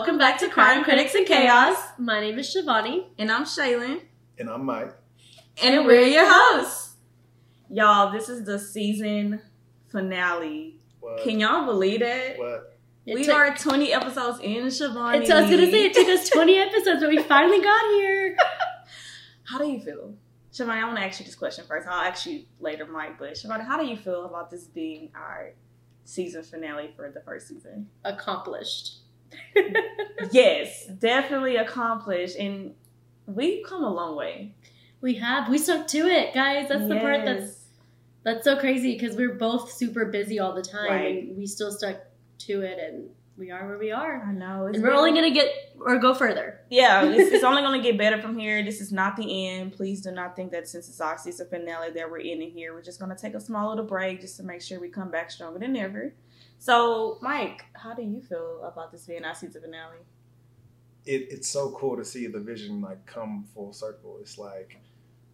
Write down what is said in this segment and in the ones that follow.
y'all. Welcome back to Crime Critics and Chaos. My name is Shivani. And I'm Shaylin. And I'm Mike. And we're your hosts. Y'all, this is the season finale. What? Can y'all believe that? What? It we took- are 20 episodes in, Shivani. It's, I was gonna say it took us 20 episodes, but we finally got here. How do you feel? Shivani, I want to ask you this question first. I'll ask you later, Mike. But Shivani, how do you feel about this being our season finale for the first season? Accomplished. yes, definitely accomplished. And we've come a long way. We have we stuck to it, guys. That's the part that's that's so crazy because we're both super busy all the time, Right. and we still stuck to it, and we are where we are. I know. And we're only gonna get or go further. Yeah, it's, it's only going to get better from here. This is not the end. Please do not think that since it's our a finale that we're ending here. We're just going to take a small little break just to make sure we come back stronger than ever. So, Mike, how do you feel about this being our season finale? It, it's so cool to see the vision like come full circle. It's like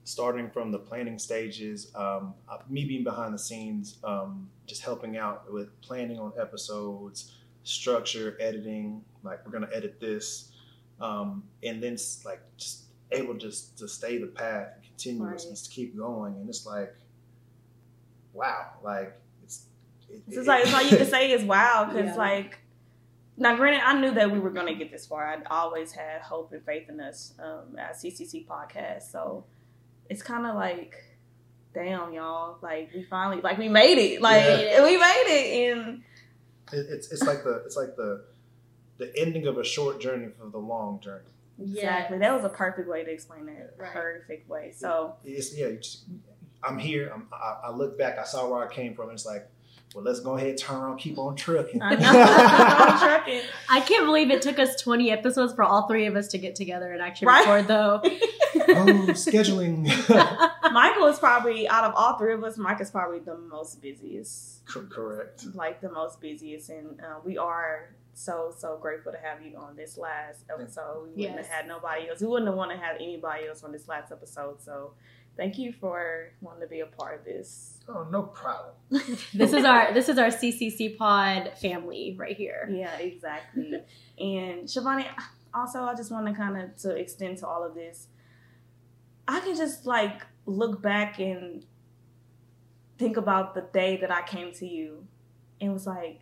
starting from the planning stages, um, me being behind the scenes, um, just helping out with planning on episodes, structure, editing. Like we're gonna edit this, um, and then like just able just to stay the path and continuous Right. and just keep going. And it's like, wow, like it's. Just like, it's all you can say is wow, because, Yeah. like, now, granted, I knew that we were going to get this far. I'd always had hope and faith in us um, at CCC podcast. So it's kind of like, damn, y'all. Like, we finally, like, we made it. Like, Yeah. we made it. And It, it's it's like the it's like the the ending of a short journey for the long journey. exactly. That was a perfect way to explain that. Right. Perfect way. So, It's yeah. You just, I'm here. I'm, I, I look back. I saw where I came from. It's like, well, let's go ahead, and turn around, keep on trucking. I know. I'm trucking. I can't believe it took us 20 episodes for all three of us to get together and actually Right? record, though. oh, scheduling. Michael is probably, out of all three of us, Mike is probably the most busiest. Cor- Correct. like the most busiest and uh, we are so so grateful to have you on this last episode we wouldn't Yes. have had nobody else we wouldn't have wanted to have anybody else on this last episode so thank you for wanting to be a part of this Oh, no problem. this is our this is our CCC pod family right here. yeah exactly and Shivani also I just want to kind of to extend to all of this I can just like look back and think about the day that I came to you and was like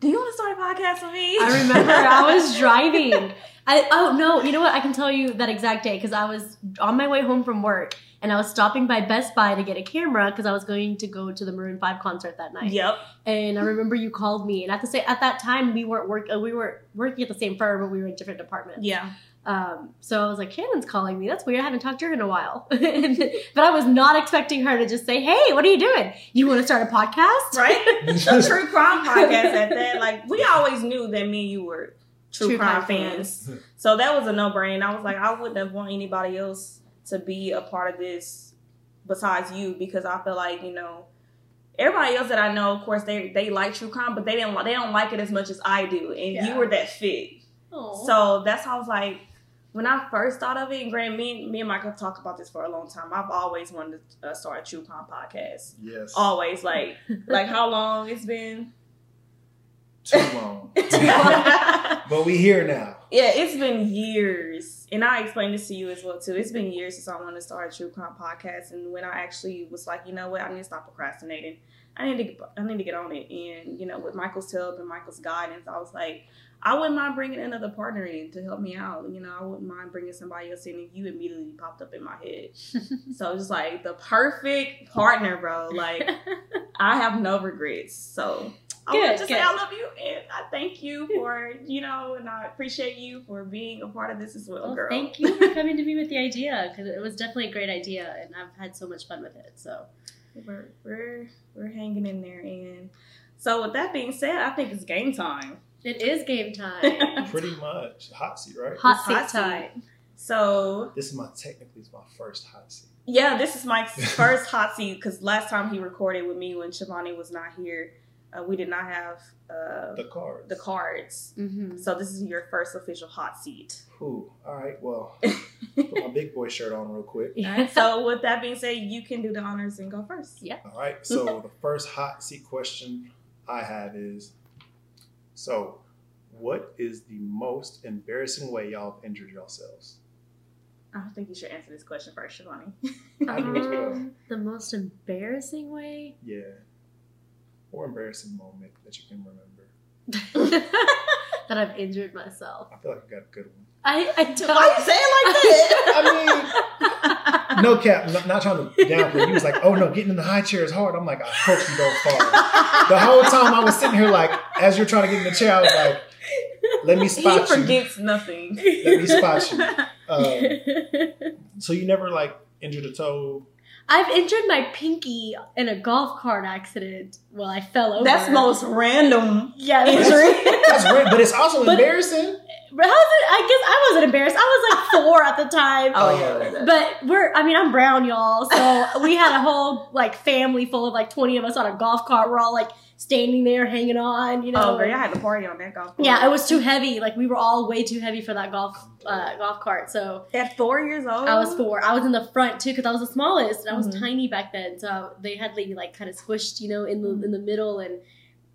do you want to start a podcast with me I remember I was driving. I oh no, you know what? I can tell you that exact day because I was on my way home from work and I was stopping by Best Buy to get a camera because I was going to go to the Maroon Five concert that night. Yep. And I remember you called me, and at the same at that time we weren't work uh, we were working at the same firm, but we were in different departments. Yeah. Um, so I was like, Shannon's calling me. That's weird. I haven't talked to her in a while. but I was not expecting her to just say, Hey, what are you doing? You want to start a podcast? Right? a true crime podcast at that. Like we always knew that me and you were true, True crime, crime fans. so that was a no brainer. I was like, I wouldn't have want anybody else to be a part of this besides you because I feel like, you know, everybody else that I know, of course, they they like true crime, but they didn't they don't like it as much as I do. And you were that fit. So that's how I was like, when I first thought of it, and Grant, me, me and Michael talked about this for a long time. I've always wanted to uh, start a true crime podcast. Yes. Always, like, like how long it's been? Too long. yeah, but we here now. Yeah, it's been years, and I explained this to you as well too. It's been years since I wanted to start a true crime podcast, and when I actually was like, you know what, I need to stop procrastinating. I need to, I need to get on it, and you know, with Michael's help and Michael's guidance, I was like, I wouldn't mind bringing another partner in to help me out. You know, I wouldn't mind bringing somebody else in, and you immediately popped up in my head. so it's like the perfect partner, bro. Like I have no regrets. So I want to just say. I love you and I thank you for you know, and I appreciate you for being a part of this as well, Well, girl. thank you for coming to me with the idea because it was definitely a great idea, and I've had so much fun with it. So We're we're we're hanging in there, and so with that being said, I think it's game time. It is game time. Pretty much. Hot seat, right? Hot seat hot seat. time. So This is my technically is my first hot seat. yeah, this is Mike's first hot seat because last time he recorded with me when Shivani was not here, uh, we did not have uh, The cards. the cards. Mm-hmm. So this is your first official hot seat. Whew. All right. Well, put my big boy shirt on real quick. Alright, so with that being said, you can do the honors and go first. Yeah. All right. So the first hot seat question I have is: So, What is the most embarrassing way y'all have injured yourselves? I don't think you should answer this question first, Shivani. I do as well. Um, the most embarrassing way Yeah. Or embarrassing moment that you can remember. that I've injured myself. I feel like I got a good one. I, I don't. Why you say it like that! I that? No cap, not, not trying to downplay. He was like, "Oh no, getting in the high chair is hard." I'm like, "I hope you don't fall." The whole time I was sitting here, like, as you're trying to get in the chair, I was like, "Let me spot you." He forgets nothing. Let me spot you. Um, so you never like injured a toe? I've injured my pinky in a golf cart accident. Well, I fell over. That's most random yeah. injury. That's right, but it's also But- embarrassing. I guess I wasn't embarrassed. I was like four at the time. oh yeah. But we're, I mean, I'm brown, y'all. So we had a whole like family full of like 20 of us on a golf cart. We're all like standing there hanging on, you know. Oh, girl, I had to party on that golf course. yeah, it was too heavy. Like we were all way too heavy for that golf uh, golf cart. So At four years old, I was four. I was in the front too because I was the smallest. And I was Mhm. tiny back then, so they had me like kind of squished, you know, in the in the middle. And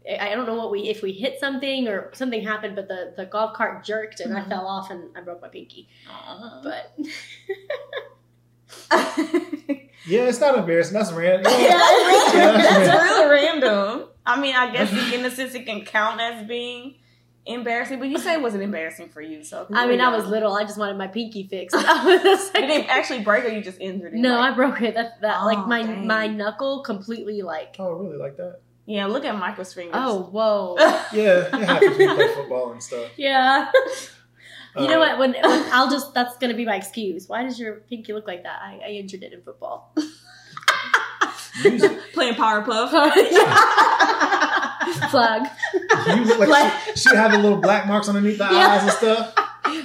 I I don't know what we if we hit something or something happened, but the the golf cart jerked and I Mhm. fell off and I broke my pinky. But Yeah, it's not embarrassing. That's random. Yeah. that's That's random. really random. I mean, I guess in a sense it can count as being embarrassing, but you say it wasn't embarrassing for you. So I mean, I was little. I just wanted my pinky fixed. I didn't actually break, or you just injured it. no, like- I broke it. That that Oh, like my dang. my knuckle completely like. Oh, really? Like that? Yeah. Look at Michael's fingers. Oh whoa. Yeah, it happens when you play football and stuff. Yeah. You know Uh, what? When, when I'll just that's gonna be my excuse. Why does your pinky look like that? I, I injured it in football. Use it. Playing Powerpuff. Flag. You look like she, she had the little black marks underneath the Yeah. eyes and stuff.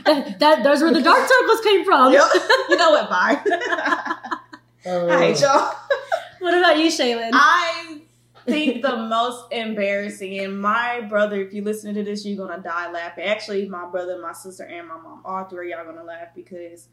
That, that those were the dark circles came from. Yep. you know what? Bye. Uh, I hate y'all. What about you, Shaylin? I think the most embarrassing, and my brother, if you listen to this, you're gonna die laughing. Actually, my brother, my sister, and my mom, all three y'all gonna laugh because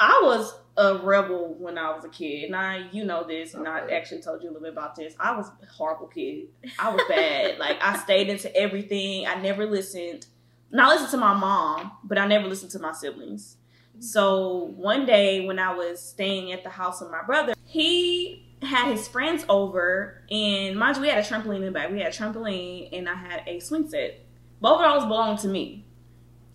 I was a rebel when I was a kid. And I, you know this, and I actually told you a little bit about this. I was a horrible kid. I was bad. like I stayed into everything. I never listened. And I listened to my mom, but I never listened to my siblings. So one day when I was staying at the house of my brother, he had his friends over, and mind you, we had a trampoline in the back. We had a trampoline, and I had a swing set. Both of those belonged to me.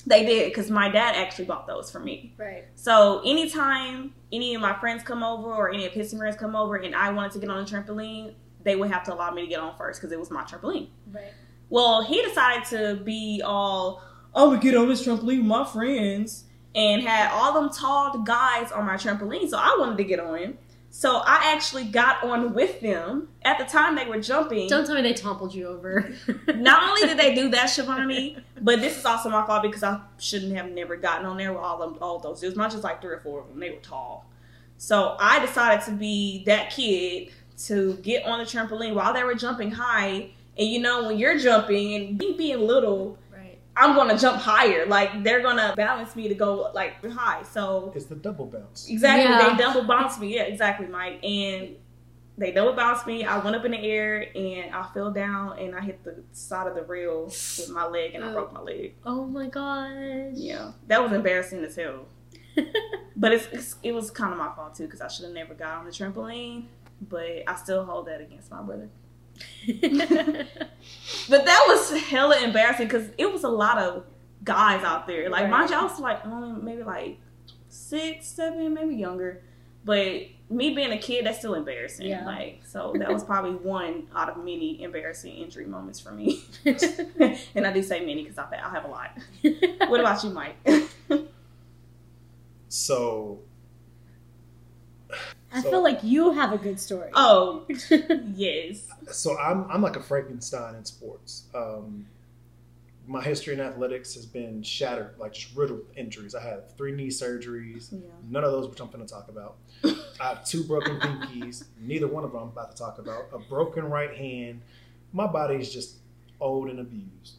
They did because my dad actually bought those for me. right. So anytime any of my friends come over or any of his friends come over, and I wanted to get on the trampoline, they would have to allow me to get on first because it was my trampoline. Right. Well, he decided to be all, I'm gonna get on this trampoline with my friends, and had all them tall guys on my trampoline. So I wanted to get on. So I actually got on with them. At the time, they were jumping. Don't tell me they toppled you over. Not only did they do that, Shivani, but this is also my fault because I shouldn't have never gotten on there with all them, all those dudes. Not just like three or four of them. They were tall. So I decided to be that kid to get on the trampoline while they were jumping high. And you know, when you're jumping and me being little. I'm gonna jump higher. Like they're gonna balance me to go like high. So It's the double bounce. exactly, Yeah. they double bounce me. Yeah, exactly, Mike. And they double bounced me. I went up in the air and I fell down and I hit the side of the rail with my leg and I Oh. broke my leg. Oh, oh my gosh. Yeah, that was embarrassing as hell. But it's, it's it was kind of my fault too because I should have never got on the trampoline. But I still hold that against my brother. But that was hella embarrassing because it was a lot of guys out there. Like, Right. mind you, I was like only maybe like six, seven, maybe younger. But me being a kid, that's still embarrassing. Yeah. Like, so that was probably one out of many embarrassing injury moments for me. and I do say many because I, I have a lot. What about you, Mike? So I So- feel like you have a good story. oh, yes. so I'm I'm like a Frankenstein in sports. Um, my history in athletics has been shattered, like just riddled with injuries. I had three knee surgeries. Yeah. None of those which I'm going to talk about. I have two broken pinkies. Neither one of them I'm about to talk about. A broken right hand. My body is just old and abused.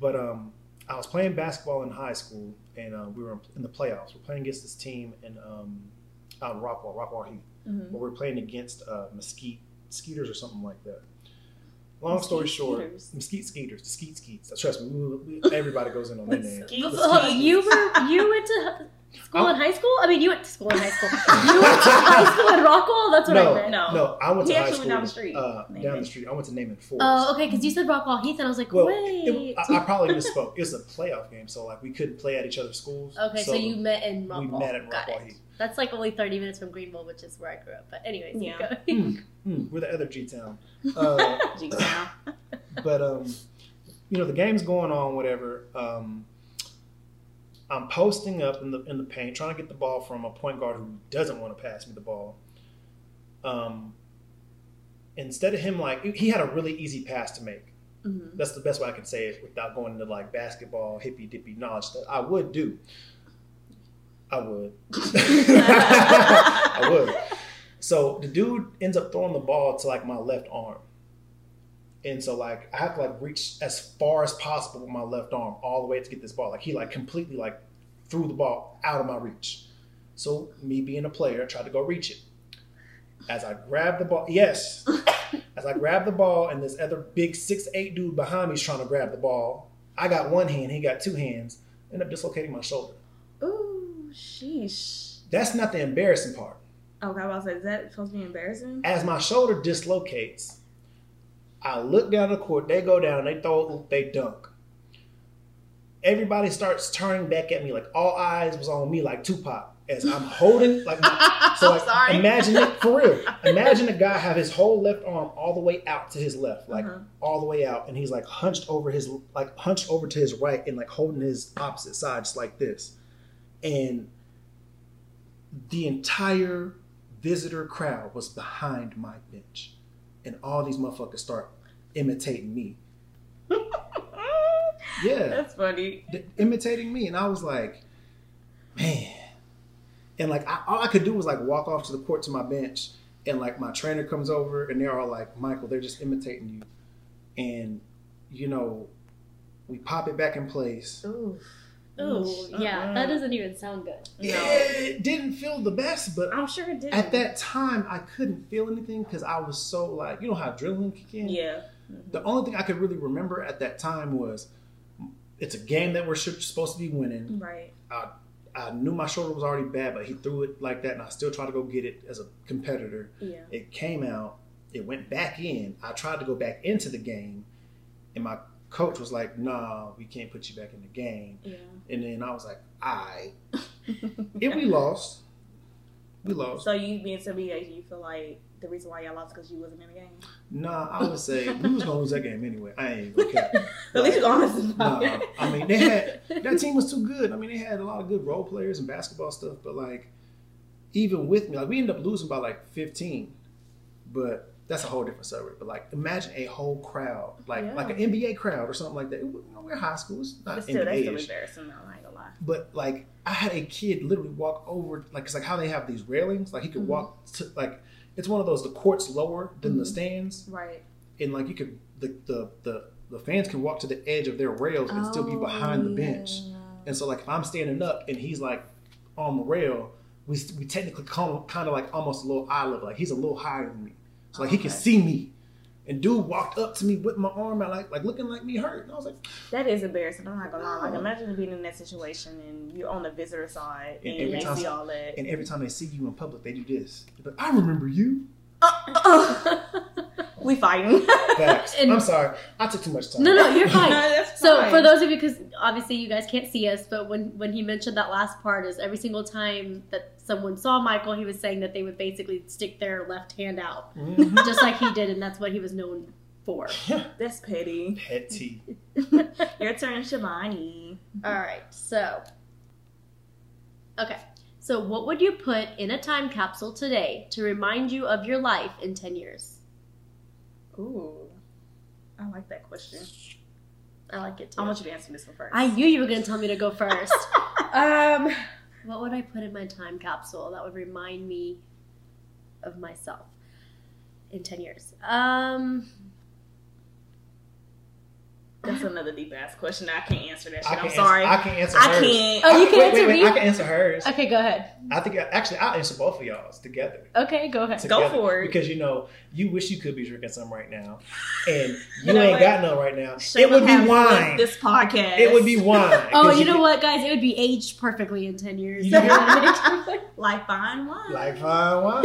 But um, I was playing basketball in high school, and uh, we were in the playoffs. We're playing against this team in um, out in Rockwall, Rockwall Heath. Mhm. But we're playing against uh, Mesquite Skeeters or something like that. Long story Skeet short, Skeeters. Mesquite Skeeters, the Skeet Skeets. Trust me, we, we, everybody goes in on their name. Skeet Oh, you were you went to school Oh. in high school? I mean, you went to school in high school. You went to high school in Rockwall. That's what I No, meant. No. no, I went to high school down the street. Uh, down the street. I went to Naaman Forest. Oh, okay, because you said Rockwall Heath, and I was like, Well, wait. it, I, I probably misspoke. It was a playoff game, so like we couldn't play at each other's schools. okay, so, you met in Rockwall. we Rockwall. met at Got Rockwall it. Heath. That's like only 30 minutes from Greenville, which is where I grew up. But anyways, Yeah. going. Hmm, we're the other G town. Uh, G-Town. but um, you know the game's going on, whatever. Um, I'm posting up in the in the paint, trying to get the ball from a point guard who doesn't want to pass me the ball. Um, instead of him like he had a really easy pass to make. Mhm. That's the best way I can say it without going into like basketball hippy dippy knowledge that I would do. I would. I would. So the dude ends up throwing the ball to like my left arm. And so like I have to like reach as far as possible with my left arm all the way to get this ball. Like he like completely like threw the ball out of my reach. So me being a player, I tried to go reach it. As I grab the ball, yes. As I grab the ball and this other big six eight dude behind me is trying to grab the ball. I got one hand, he got two hands. End up dislocating my shoulder. Ooh, sheesh. That's not the embarrassing part. Okay, I was like, is that supposed to be embarrassing? As my shoulder dislocates, I look down the court. They go down. They throw. They dunk. Everybody starts turning back at me. Like all eyes was on me, like Tupac. As I'm holding, like so, like sorry. imagine it for real. Imagine a guy have his whole left arm all the way out to his left, like Uh-huh. all the way out, and he's like hunched over his, like hunched over to his right, and like holding his opposite side just like this, and the entire visitor crowd was behind my bench, and all these motherfuckers start imitating me. Yeah, That's funny. th- imitating me, and I was like, man. And like I, all I could do was like walk off to the court to my bench, and like my trainer comes over, and they're all like, Michael, they're just imitating you, and you know, we pop it back in place. Ooh. Ooh, yeah, Uh-uh. that doesn't even sound good. No. It didn't feel the best, but I'm sure it did. at that time I couldn't feel anything because I was so like, you know how adrenaline kick in. Yeah. The only thing I could really remember at that time was it's a game that we're supposed to be winning. Right. I knew my shoulder was already bad, but he threw it like that, and I still tried to go get it as a competitor. Yeah. It came out, it went back in. I tried to go back into the game, and my coach was like, "Nah, we can't put you back in the game." Yeah. And then I was like, "I." If we lost, we lost. So you being to be you feel like the reason why y'all lost because you wasn't in the game? Nah, I would say we was gonna lose that game anyway. I ain't gonna care. At least you're honest about Nah. I mean they had that team was too good. I mean they had a lot of good role players and basketball stuff, but like even with me, like we ended up losing by like 15. But that's a whole different subject. But like imagine a whole crowd, like Yeah. like an NBA crowd or something like that. It- you know, we're high school, it's not But still, that's still embarrassing. though, I ain't gonna lie. But like I had a kid literally walk over, like it's like how they have these railings. Like he could Mhm. walk to like it's one of those. The court's lower than the Mhm. stands, Right. and like you could the the the, the fans can walk to the edge of their rails and still be behind the bench. Oh, yeah. And so like if I'm standing up and he's like on the rail, we we technically come kind of like almost a little eye level. Like he's a little higher than me, so oh, like he can see me. And dude walked up to me with my arm out, like like looking like me hurt. And I was like, That is embarrassing. I'm not gonna lie. Like, imagine being in that situation and you're on the visitor side And and, every they time- see all that. and every time they see you in public, they do this. They're like, I remember you. Uh, uh, uh. we fighting. Facts. And- I'm sorry, I took too much time. No, no, you're fine. That's So fine. for those of you, because obviously you guys can't see us, but when when he mentioned that last part, is every single time that someone saw Michael, he was saying that they would basically stick their left hand out, Mhm. just like he did, and that's what he was known for. that's petty. Petty. Your turn, Shivani. All right, so okay, so what would you put in a time capsule today to remind you of your life in ten years? Ooh, I like that question. I like it too. I want you to answer this one first. I knew you were going to tell me to go first. um, what would I put in my time capsule that would remind me of myself in 10 years? Um, That's another deep ass question. I can't answer that shit. I I'm can sorry. Answer, I can't answer I hers. can't. Oh, you can wait, answer wait, wait, me? I can answer hers. Okay, go ahead. I think actually I'll answer both of y'all's together. Okay, go ahead. Go for it. Because you know, you wish you could be drinking some right now, and you, You know ain't what? got none right now. Shayla it would be wine. This podcast. It would be wine. oh, you know get- what, guys? It would be aged perfectly in ten years. You hear like fine wine. Like fine wine.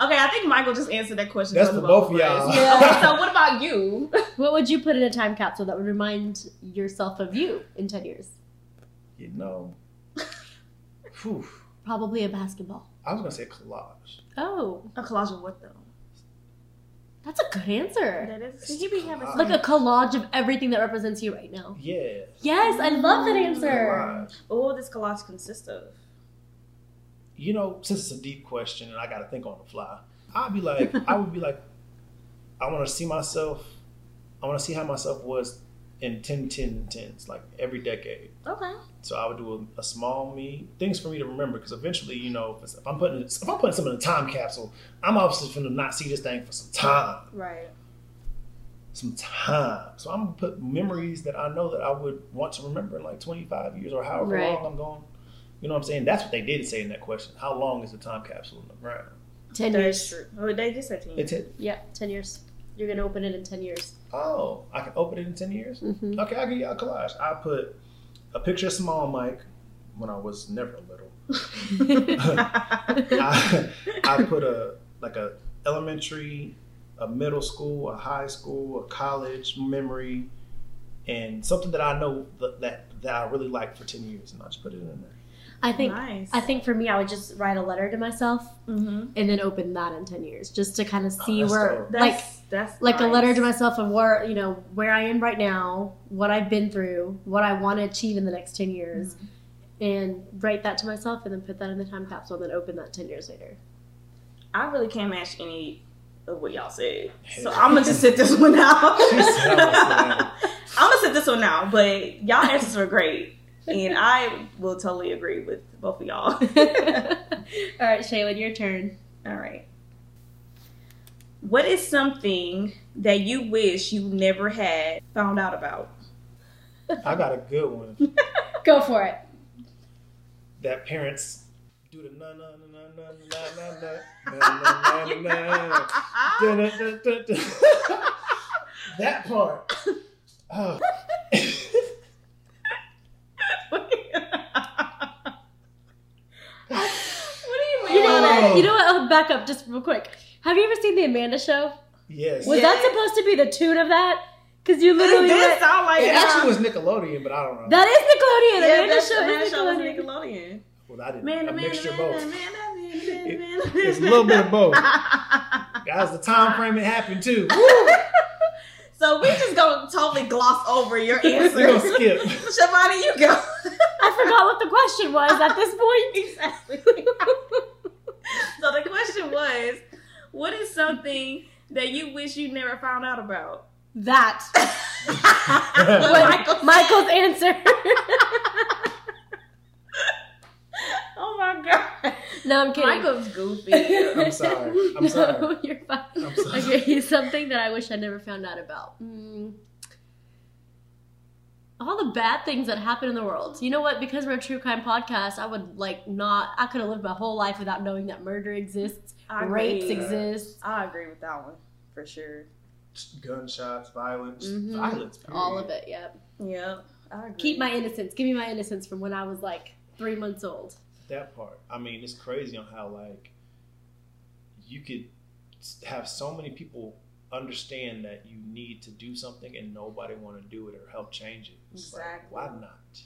okay, I think Michael just answered that question. That's for for both of of y'all. Yeah. Okay, so what about you? What would you put in a time capsule that would remind yourself of you in ten years? you know. Whew. Probably a basketball. I was gonna say collage. Oh, A collage of what though? that's a good answer. That is. He be having Collage. Like a collage of everything that represents you right now. Yeah. Yes, I love that answer. Collage. But what would this collage consist of? You know, since it's a deep question and I got to think on the fly, I'd be like, I would be like, I want to see myself. I want to see how myself was in 10, 10, 10s, like every decade. Okay. So I would do a, a small me, things for me to remember, because eventually, you know, if, it's- if I'm putting if I'm putting something in a time capsule, I'm obviously going to not see this thing for some time, Right. some time. So I'm gonna put memories that I know that I would want to remember in like 25 years or however Right. long I'm going. You know what I'm saying? That's what they did say in that question. How long is the time capsule in the ground? Ten years. is true. Oh, they did say ten. It's it. Yeah, ten years. You're gonna open it in ten years. Oh, I can open it in 10 years. Mm-hmm. Okay, I'll give you a collage. I put a picture of small Mike when I was never little. I, I put a like a elementary, a middle school, a high school, a college memory, and something that I know that that, that I really like for ten years, and I just put it in there. I think. nice. I think for me, I would just write a letter to myself Mm-hmm. and then open that in ten years, just to kind of Oh, see that's where, dope. Like, that's like a letter to myself of where you know where I am right now, what I've been through, what I want to achieve in the next ten years, Mm-hmm. and write that to myself, and then put that in the time capsule, and then open that ten years later. I really can't match any of what y'all said, so I'm gonna just sit this one out. I'm gonna I'm gonna sit this one out, but y'all answers were great, and I will totally agree with both of y'all. All right, Shaylin, your turn. All right. What is something that you wish you never had found out about? I got a good one. Go for it. That parents do the na na na na na na na na na na na. Dun, dun. That part. Oh. what do you mean? You know what? You know what? I'll back up just real quick. Have you ever seen the Amanda Show? yes. Was Yeah. that supposed to be the tune of that? Because you It literally did went, sound like It that. actually um, was Nickelodeon, but I don't know. that is Nickelodeon. Yeah, Amanda that's Show Amanda is Show was Nickelodeon. Nickelodeon. well, I did Man, a man, mixture of man, both. man, man, man. It's a little bit of both. Guys, the time frame it happened too. so we just gonna totally gloss over your answer. We're gonna skip. Shivani, you go. I forgot what the question was at this point. exactly. so the question was, what is something that you wish you never found out about? That. Michael What- Michael's answer. Oh my god. no, I'm kidding. Michael's goofy. I'm sorry. I'm sorry. You're fine. I'm sorry. Okay, something that I wish I never found out about. Mm. All the bad things that happen in the world. You know what? Because we're a true crime podcast, I would like not. I could have lived my whole life without knowing that murder exists, I rapes agree. exist, I agree with that one for sure. Gunshots, violence, Mhm. violence. all of it. Yep. Yeah, I agree. Keep my innocence. Give me my innocence from when I was like three months old. That part. I mean, it's crazy on how like you could have so many people understand that you need to do something and nobody want to do it or help change it. It's like, Exactly. why not?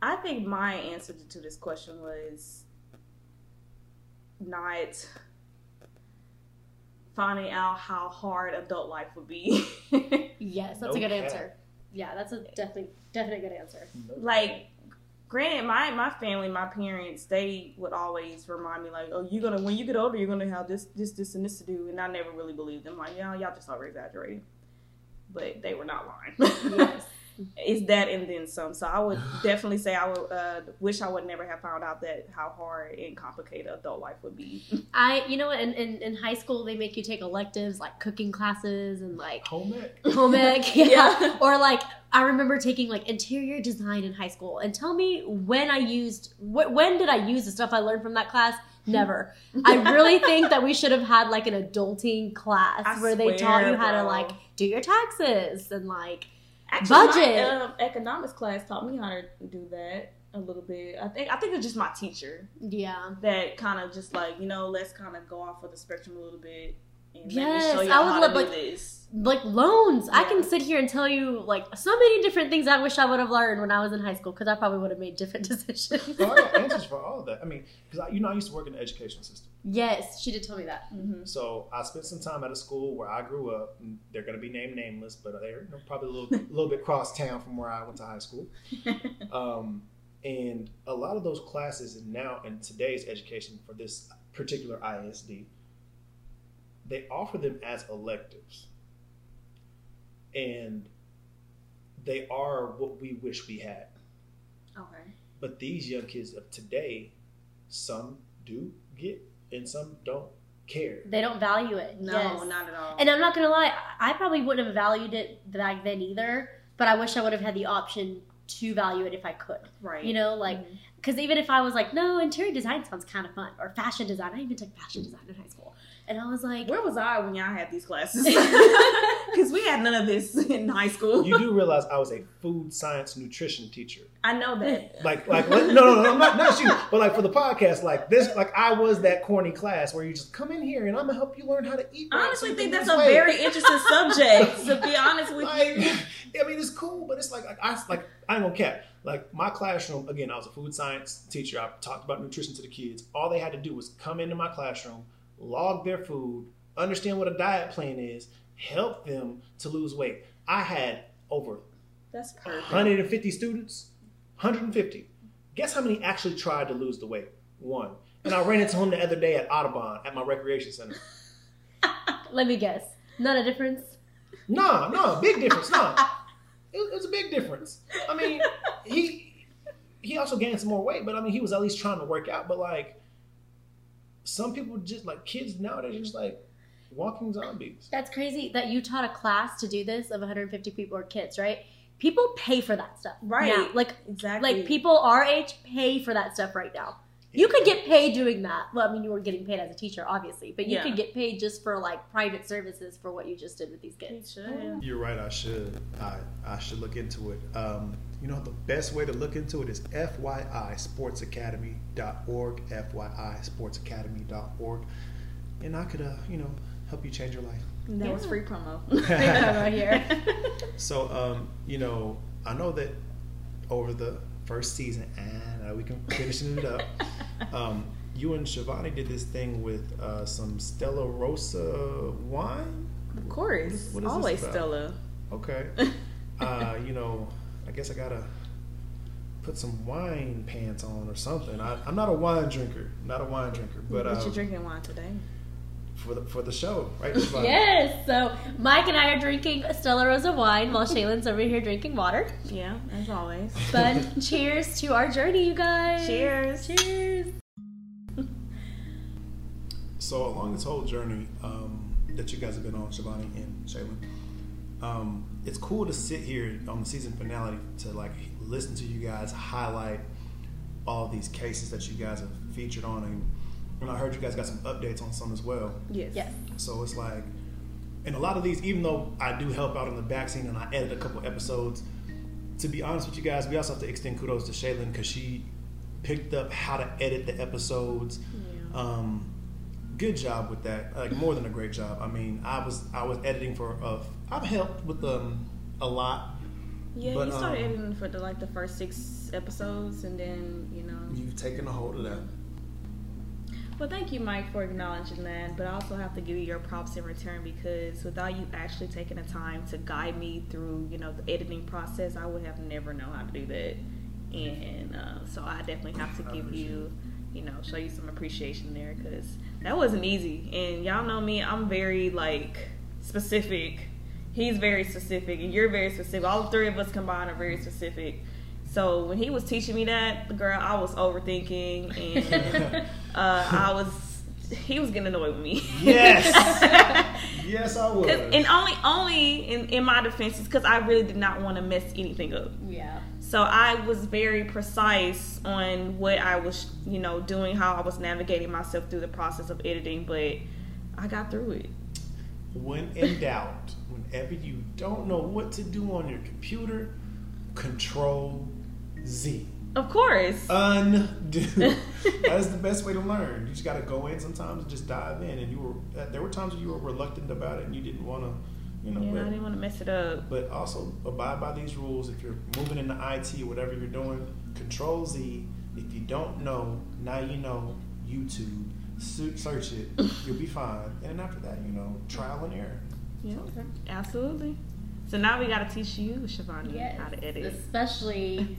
I think my answer to this question was not finding out how hard adult life would be. Yes, that's No a good cap. answer. Yeah, that's a definitely definite good answer. No like granted my my family my parents they would always remind me like oh you're gonna when you get older you're gonna have this this this and this to do and i never really believed them like yeah y'all just over exaggerating but they were not lying Yes. it's that and then some. So I would definitely say I would uh, wish I would never have found out that how hard and complicated adult life would be. I, you know? In, in, in high school, they make you take electives like cooking classes and like Home ec. home ec, yeah. Yeah. Or like I remember taking like interior design in high school. And tell me when I used wh- when did I use the stuff I learned from that class? Never. I really think that we should have had like an adulting class I where they taught you how to like do your taxes and like Actually, Budget. My, um, economics class taught me how to do that a little bit. I think I think it's just my teacher yeah. that kind of just like you know let's kind of go off of the spectrum a little bit. And Yes, you I would love, like- this. Like loans. I can sit here and tell you like so many different things I wish I would have learned when I was in high school because I probably would have made different decisions. Oh, I got answers for all of that. I mean, because you know, I used to work in the education system. yes, she did tell me that. hmm So I spent some time at a school where I grew up. They're going to be named nameless, but they're you know, probably a little, little bit cross town from where I went to high school. Um, and a lot of those classes, now in today's education for this particular ISD, they offer them as electives. And they are what we wish we had. Okay. But these young kids of today, some do get and some don't care. They don't value it. No, Yes. not at all. And I'm not gonna lie, I probably wouldn't have valued it back then either. But I wish I would have had the option to value it if I could. right. You know, like mm-hmm. because even if I was like, no, interior design sounds kind of fun, or fashion design. I even took fashion design in high school, and I was like, Where was I when y'all had these classes? Because we had none of this in high school. You do realize I was a food science nutrition teacher. I know that. Like, like, no, no, no, not, not you, but like for the podcast, like this, like I was that corny class where you just come in here and I'm gonna help you learn how to eat. I honestly think that's a weight. very interesting subject. To be honest with Like, you. I mean, it's cool, but it's like, like I like I ain't gonna cap. Like my classroom, again, I was a food science teacher. I talked about nutrition to the kids. All they had to do was come into my classroom, log their food, understand what a diet plan is, help them to lose weight. I had over That's perfect. 150 students, 150. Guess how many actually tried to lose the weight? One. And I ran into him the other day at Audubon at my recreation center. let me guess, not a difference. No, no, big difference. No, it, it was a big difference. I mean, he he also gained some more weight, but I mean, he was at least trying to work out. But like, some people just like kids nowadays, just like walking zombies. That's crazy that you taught a class to do this of 150 people or kids, right? People pay for that stuff, Right. Now. Like, Exactly. like people our age pay for that stuff right now. You could get paid doing that. Well, I mean, you were getting paid as a teacher, obviously, but you Yeah. could get paid just for like private services for what you just did with these You kids. should. You're right. I should. I I should look into it. Um, you know, the best way to look into it is FYISportsacademy.org. FYISportsacademy.org, and I could, uh, you know, help you change your life. That was free promo. right here. So, um, you know, I know that over the first season, and uh, we can finishing it up. Um, you and Shivani did this thing with uh, some Stella Rosa wine. Of course. What is this Always about? Stella. Okay. Uh, you know, I guess I gotta put some wine pants on or something. I, I'm not a wine drinker, not a wine drinker, but But um, you drinking wine today? For the for the show, right? Shivani? yes. So Mike and I are drinking Stella Rosa wine while Shaylin's over here drinking water. Yeah, as always. But cheers to our journey, you guys. Cheers. Cheers. So along this whole journey um, that you guys have been on, Shivani and Shaylin, um, it's cool to sit here on the season finale to like listen to you guys highlight all these cases that you guys have featured on, and, and I heard you guys got some updates on some as well. Yes. Yes. So it's like, and a lot of these, even though I do help out in the back scene and I edit a couple episodes, to be honest with you guys, we also have to extend kudos to Shaylin because she picked up how to edit the episodes. Yeah. Um, good job with that. Like more than a great job. I mean, I was I was editing for uh, I've helped with um a lot. Yeah, But, you started um, editing for the like the first six episodes, and then you know. You've taken a hold of that. Well, thank you, Mike, for acknowledging that. But I also have to give you your props in return because without you actually taking the time to guide me through, you know, the editing process, I would have never known how to do that. And uh, so I definitely have to give you, you know, show you some appreciation there because that wasn't easy. And y'all know me, I'm very like specific he's very specific, and you're very specific. All three of us combined are very specific. So when he was teaching me that, girl, I was overthinking, and uh, I was he was getting annoyed with me. Yes. yes, I was. 'Cause- and only only in, in my defense is because I really did not want to mess anything up. Yeah. So I was very precise on what I was, you know, doing, how I was navigating myself through the process of editing, but I got through it. When in doubt, whenever you don't know what to do on your computer, Control Z. Of course. Undo. that is the best way to learn. You just got to go in sometimes and just dive in. And you were uh, there were times when you were reluctant about it and you didn't want to, you know. yeah, I didn't want to mess it up. but also abide by these rules. If you're moving into IT, or whatever you're doing, Control Z. If you don't know, now you know. YouTube, Su- search it. You'll be fine. And after that, you know, trial and error. Yeah, absolutely. So now we got to teach you, Shivani, Yes. how to edit. Especially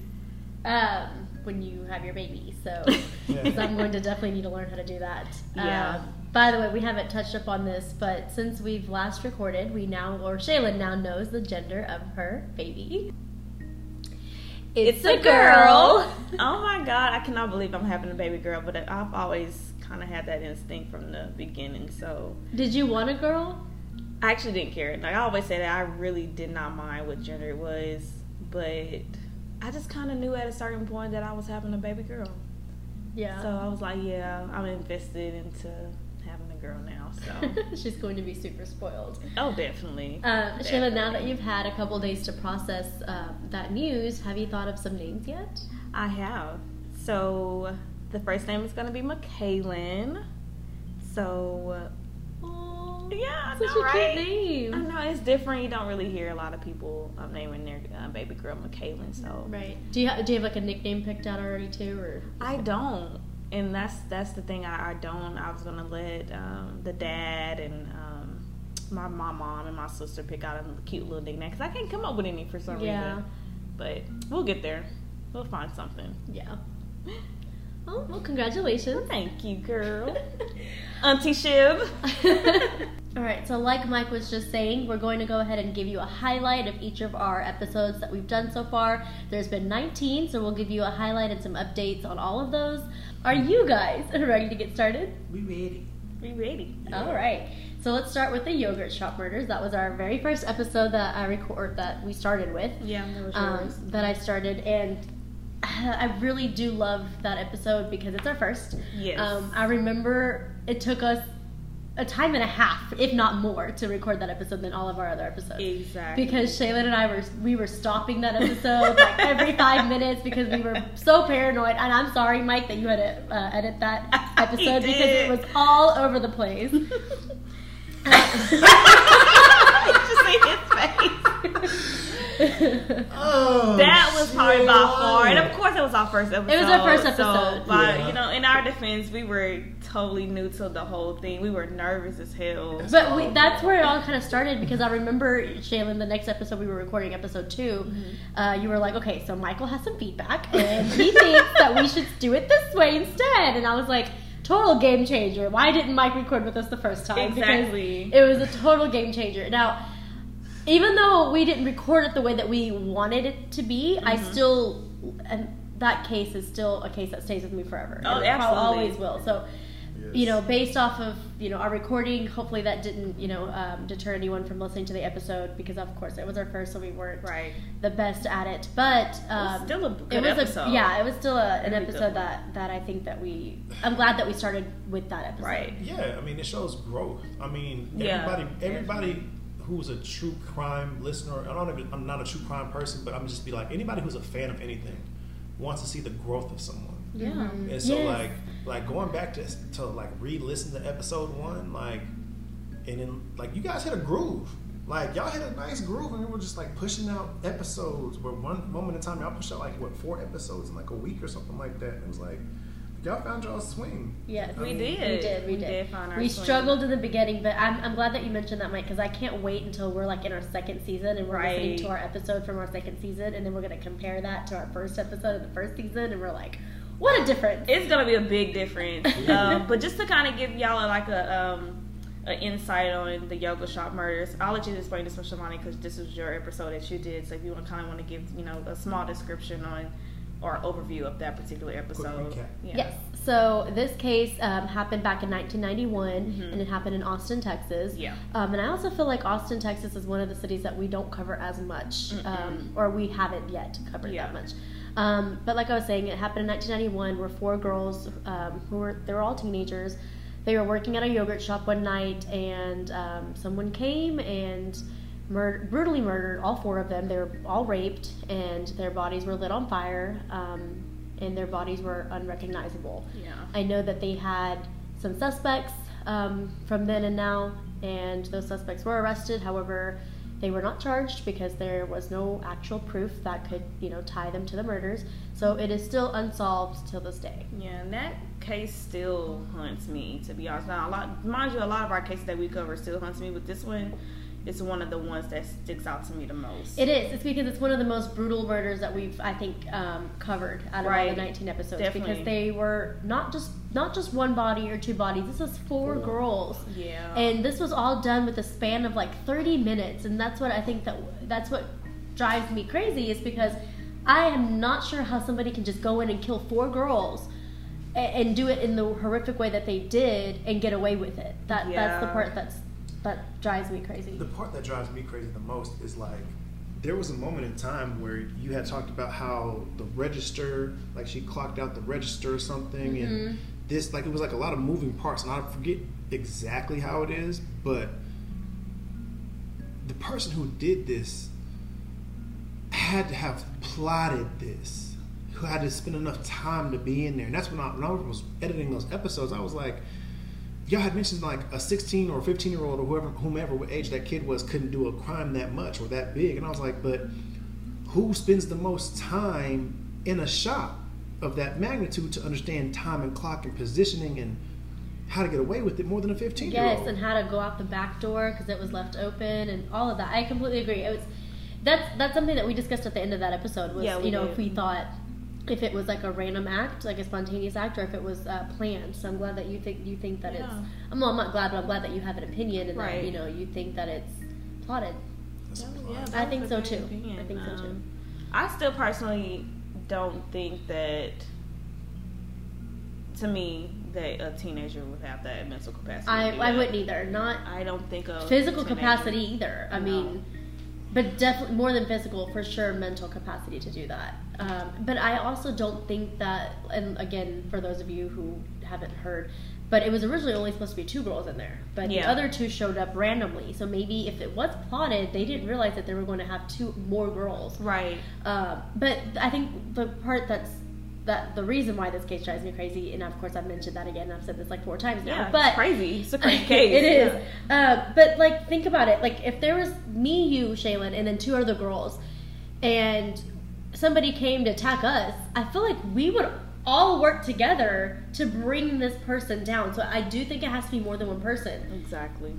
um, when you have your baby. So, Yeah. 'cause I'm going to definitely need to learn how to do that. Yeah. Um, by the way, we haven't touched up on this, but since we've last recorded, we now, or Shaylin now knows the gender of her baby. It's, a girl. Oh my god, I cannot believe I'm having a baby girl, but I've always kind of had that instinct from the beginning. So Did you want a girl? I actually didn't care. Like I always say that I really did not mind what gender it was, but I just kind of knew at a certain point that I was having a baby girl. Yeah. So I was like, yeah, I'm invested into having a girl now. So She's going to be super spoiled. oh, definitely. Uh, Shayla, now that you've had a couple days to process uh, that news, have you thought of some names yet? I have. So the first name is gonna be McKaylin. So yeah, I such know, a right? cute name. I know it's different. You don't really hear a lot of people um, naming their uh, baby girl McKaylin. So Right. Do you have, do you have like a nickname picked out already too, or I don't, and that's that's the thing. I, I don't. I was gonna let um, the dad and um, my my mom and my sister pick out a cute little nickname because I can't come up with any for some Yeah. reason. But we'll get there. We'll find something. yeah? Oh well, congratulations. Thank you, girl. Auntie Shiv. All right, so like Mike was just saying, we're going to go ahead and give you a highlight of each of our episodes that we've done so far. There's been 19, so we'll give you a highlight and some updates on all of those. Are you guys ready to get started? We ready. We ready? All right. So let's start with the yogurt shop murders. That was our very first episode that I record that we started with. Yeah, that was Um, that I started, and I really do love that episode because it's our first. Yes. Um, I remember it took us a time and a half, if not more, to record that episode than all of our other episodes. exactly. Because Shaylin and I were we were stopping that episode like every five minutes because we were so paranoid. And I'm sorry, Mike, that you had to uh, edit that episode because it was all over the place. Just see his face. Oh, That was probably by shit. far, and of course, it was our first episode. It was our first So, episode. but Yeah. you know, in our defense, we were totally new to the whole thing. We were nervous as hell. But we, that's where it all kind of started because I remember Shaylin, the next episode we were recording, episode 2 Mm-hmm. uh, you were like, okay, so Michael has some feedback and he thinks that we should do it this way instead. And I was like, total game changer. Why didn't Mike record with us the first time? Exactly. Because it was a total game changer. Now, even though we didn't record it the way that we wanted it to be, I Mm-hmm. still, and that case is still a case that stays with me forever. Oh, And it absolutely. Always will. So, Yes. you know, based off of you know our recording, hopefully that didn't you know um, deter anyone from listening to the episode because of course it was our first, so we weren't right. the best at it. But It um, was still a good it was episode. a yeah, it was still a, an Really episode that that I think that we. I'm glad that we started with that episode. Right. Yeah, I mean, it shows growth. I mean, Yeah. everybody, everybody who's a true crime listener. I don't even. I'm not a true crime person, but I'm just be like anybody who's a fan of anything wants to see the growth of someone. Yeah. Mm-hmm. And so Yes. like like going back to to like re-listen to episode one, like and then like you guys hit a groove. Like y'all hit a nice groove and we were just like pushing out episodes where one moment in time y'all pushed out like what four episodes in like a week or something like that. And It was like y'all found y'all swing. Yes. We I mean, did. We did, we, We did. did find our we swing. struggled in the beginning, but I'm, I'm glad that you mentioned that, Mike, because I can't wait until we're like in our second season and we're listening Right. to our episode from our second season, and then we're gonna compare that to our first episode of the first season, and we're like, what a difference! It's gonna be a big difference. um, but just to kind of give y'all like a um, an insight on the yogurt shop murders. I'll let you explain this one, Shivani, because this was your episode that you did. So if you want kind of want to give you know a small description on or overview of that particular episode. Yeah. Yes. So this case um, happened back in 1991, Mhm. and it happened in Austin, Texas. Yeah. Um, and I also feel like Austin, Texas, is one of the cities that we don't cover as much, um, or we haven't yet covered Yeah. that much. Um, but like I was saying, it happened in 1991, where four girls um, who were they were all teenagers. They were working at a yogurt shop one night, and um, someone came and mur- brutally murdered all four of them. They were all raped, and their bodies were lit on fire, um, and their bodies were unrecognizable. Yeah. I know that they had some suspects um, from then and now, and those suspects were arrested. However, they were not charged because there was no actual proof that could, you know, tie them to the murders. So it is still unsolved till this day. Yeah, and that case still haunts me, to be honest. Now, a lot, mind you, a lot of our cases that we cover still haunts me, but this one is one of the ones that sticks out to me the most. It is. It's because it's one of the most brutal murders that we've, I think, um, covered out of all the 19 episodes Definitely. because they were not just not just one body or two bodies. This is four girls. Yeah. and this was all done with a span of like 30 minutes and that's what i think that that's what drives me crazy is because i am not sure how somebody can just go in and kill four girls and, and do it in the horrific way that they did and get away with it that that's the part that's that drives me crazy The part that drives me crazy the most is like there was a moment in time where you had talked about how the register, like she clocked out the register or something, Mhm. and this, like, it was like a lot of moving parts, and I forget exactly how it is, but the person who did this had to have plotted this, who had to spend enough time to be in there, and that's when I, when I was editing those episodes, I was like, y'all had mentioned like a 16 or 15 year old or whoever whomever what age that kid was couldn't do a crime that much or that big. And i was like but who spends the most time in a shop of that magnitude to understand time and clock and positioning and how to get away with it more than a 15 year yes and how to go out the back door because it was left open and all of that. I completely agree. It was that's that's something that we discussed at the end of that episode was Yeah, you know did. if we thought if it was like a random act like a spontaneous act or if it was uh, planned so i'm glad that you think you think that Yeah. it's I'm, well, I'm not glad but i'm glad that you have an opinion and that you know you think that it's plotted That's Yeah, that I was think so too. opinion. I think so too. I still personally don't think that, to me, that a teenager would have that mental capacity. i i wouldn't either not I don't think of physical teenager- capacity either. I No. mean, but definitely more than physical, for sure, mental capacity to do that. Um, but I also don't think that, and again, for those of you who haven't heard, but it was originally only supposed to be two girls in there, but the other two showed up randomly. So maybe if it was plotted, they didn't realize that they were going to have two more girls. Right. Uh, but I think the part that's that the reason why this case drives me crazy, and of course I've mentioned that again. I've said this like four times now. Yeah. but it's crazy. It's a crazy case. it is. Uh, but like, think about it. Like, if there was me, you, Shaylin, and then two other girls, and somebody came to attack us, I feel like we would all work together to bring this person down. So I do think it has to be more than one person. Exactly.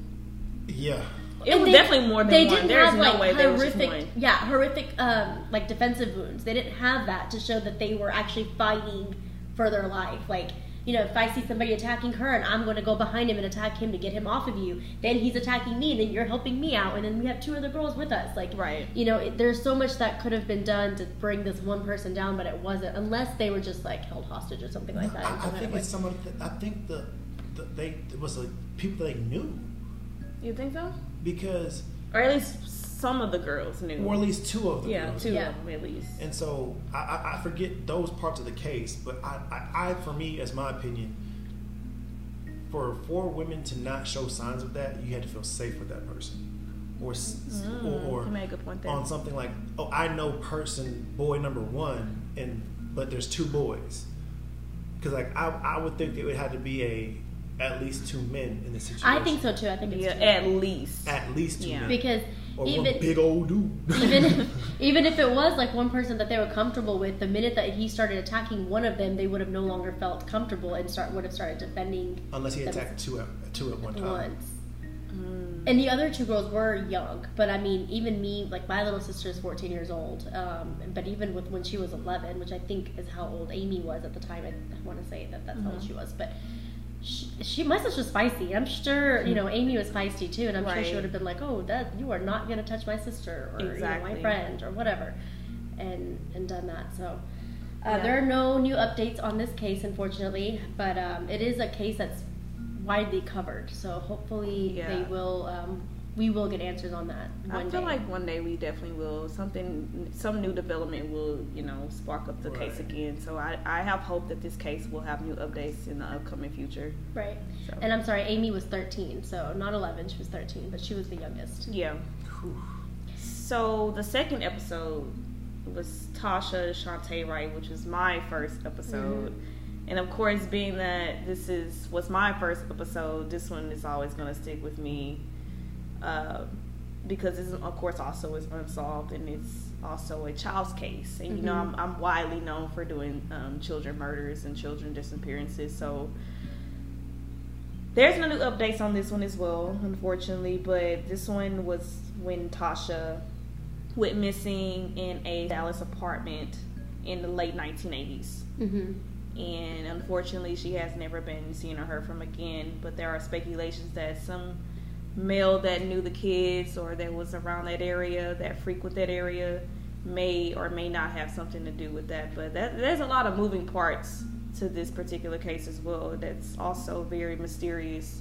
yeah It And was they- definitely more than they one. didn't There's have no like way there was just horrific, one. yeah, horrific, um, like defensive wounds. They didn't have that to show that they were actually fighting for their life. Like, you know, if I see somebody attacking her and I'm going to go behind him and attack him to get him off of you, then he's attacking me, and then you're helping me out, and then we have two other girls with us. Like, Right. you know, it, there's so much that could have been done to bring this one person down, but it wasn't, unless they were just like held hostage or something like that. I, I think of way. it's some of the, i think the, the they it was like people they knew You think so? Because Or at least some of the girls knew. or at least two of them yeah, knew. two Yeah. of them at least. And so I, I, I forget those parts of the case, but I, I, I, for me, as my opinion, for four women to not show signs of that, you had to feel safe with that person, or Mm, or, or make a point there. on something like, oh, I know person boy number one, and but there's two boys, because like I, I would think it would have to be a at least two men in the situation. I think so too. I think it's Yeah, two. at least. At least two Yeah. men, because or even one big old dude. even if, even if it was like one person that they were comfortable with, the minute that he started attacking one of them, they would have no longer felt comfortable and start would have started defending Unless he That attacked two at two at one time. once. Mm. And the other two girls were young, but I mean, even me, like my little sister is 14 years old. Um, but even with when she was 11, which I think is how old Amy was at the time, I, I want to say that that's how old Mhm. she was, but She, she my sister's feisty. I'm sure you know Amy was feisty too, and I'm sure she would have been like, "Oh, that you are not gonna touch my sister or you know, my friend or whatever," and and done that. So. Uh, Yeah. There are no new updates on this case, unfortunately, but um, it is a case that's widely covered. So hopefully Yeah. they will. Um, we will get answers on that one I feel day. like one day we definitely will. Something, some new development will, you know, spark up the case again. So I, I have hope that this case will have new updates in the upcoming future. right. So. And I'm sorry, Amy was 13, so not 11. She was 13, but she was the youngest. Yeah. So the second episode was Tasha Shantae Wright, which was my first episode. Mm-hmm. And of course, being that this is was my first episode, this one is always going to stick with me uh, because this, of course, also is unsolved and it's also a child's case. And you know, I'm, I'm widely known for doing um, children murders and children disappearances, so there's no new updates on this one as well, unfortunately. But this one was when Tasha went missing in a Dallas apartment in the late 1980s. Mm-hmm. And unfortunately, she has never been seen or heard from again. But there are speculations that some male that knew the kids or that was around that area, that frequent that area, may or may not have something to do with that. But that, there's a lot of moving parts to this particular case as well. That's also very mysterious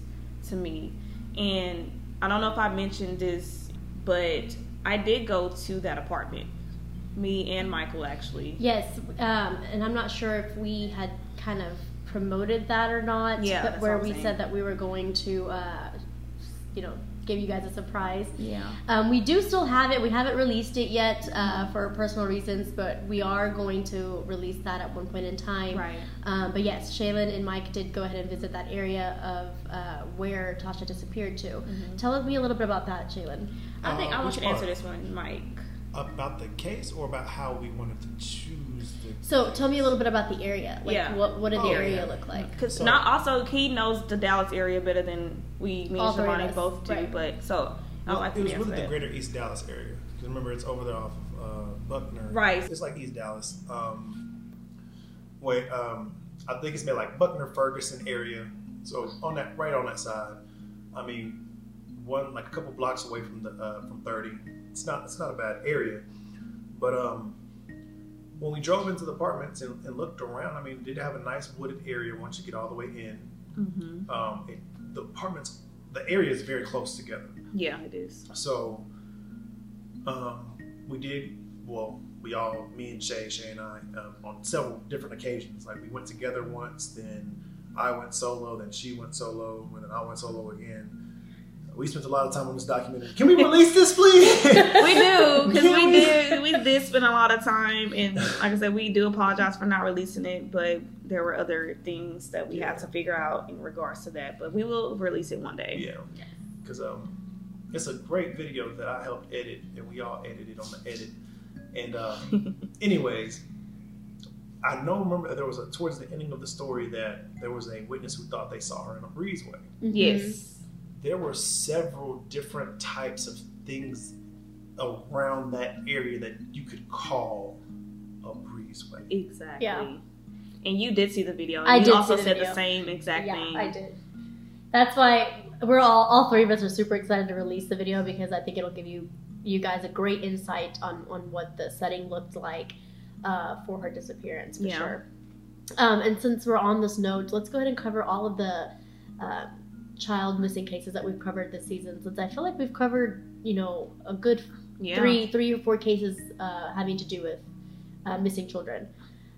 to me. And I don't know if I mentioned this, but I did go to that apartment. Me and Michael actually. Yes, um, and I'm not sure if we had kind of promoted that or not. Yeah, but where we saying. said that we were going to, uh, you know, give you guys a surprise. Yeah. Um, we do still have it. We haven't released it yet uh, for personal reasons, but we are going to release that at one point in time. Right. Um, but yes, Shaylin and Mike did go ahead and visit that area of uh, where Tasha disappeared to. Mm-hmm. Tell me a little bit about that, Shaylin. I think Uh, I want you to answer this one, Mike. About the case or about how we wanted to choose the. So tell me a little bit about the area. Like, Yeah. what what did the Oh, area yeah. look like? Because So- not also he knows the Dallas area better than we, me All and three Shivani both do. right. But so I Well, like it was really answer the greater East Dallas area. Because remember, it's over there off of uh, Buckner. Right. It's like East Dallas. Um, wait, um, I think it's made like Buckner Ferguson area. So on that, right on that side. I mean, one like a couple blocks away from the uh, from thirty. It's not it's not a bad area, but um, when we drove into the apartments and, and looked around, I mean, it did have a nice wooded area once you get all the way in. hmm Um, it, the apartments, the area is very close together. Yeah, it is. So, um, we did, well, we all, me and Shay, Shay and I, um, on several different occasions. Like, we went together once, then I went solo, then she went solo, and then I went solo again. We spent a lot of time on this documentary. Can we release this, please? We do because Can we did we did spend a lot of time, and like I said, we do apologize for not releasing it, but there were other things that we had to figure out in regards to that. But we will release it one day. Yeah, because um, it's a great video that I helped edit, and we all edited on the edit. And uh, anyways, I know remember there was a towards the ending of the story that there was a witness who thought they saw her in a breezeway. Yes. There were several different types of things around that area that you could call a breezeway. Exactly. Yeah. And you did see the video. I you did also see the said video. the same exact yeah, thing. I did. That's why we're all all three of us are super excited to release the video because I think it'll give you you guys a great insight on on what the setting looked like uh, for her disappearance for Yeah. sure. Um, and since we're on this note, let's go ahead and cover all of the uh, child missing cases that we've covered this season. Since I feel like we've covered you know a good Yeah. three three or four cases uh, having to do with uh, missing children.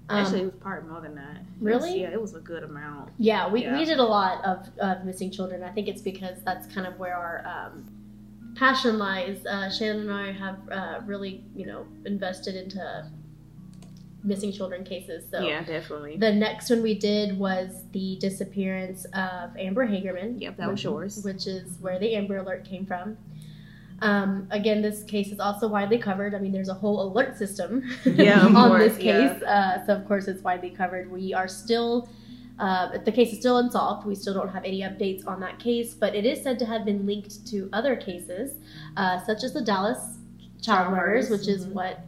Um, Actually, it was probably more than that. It was- Really? yeah, it was a good amount. Yeah, we, Yeah. we did a lot of, of missing children. I think it's because that's kind of where our um, passion lies. Uh, Shannon and I have uh, really, you know, invested into missing children cases. So yeah, definitely. the next one we did was the disappearance of Amber Hagerman. Yep, that was yours. Which is where the Amber Alert came from. Um, again, this case is also widely covered. I mean, there's a whole alert system Yeah, on course, this case. yeah. Uh, so, of course, it's widely covered. We are still, uh, the case is still unsolved. We still don't have any updates on that case, but it is said to have been linked to other cases, uh, such as the Dallas child murders, which is mhm. what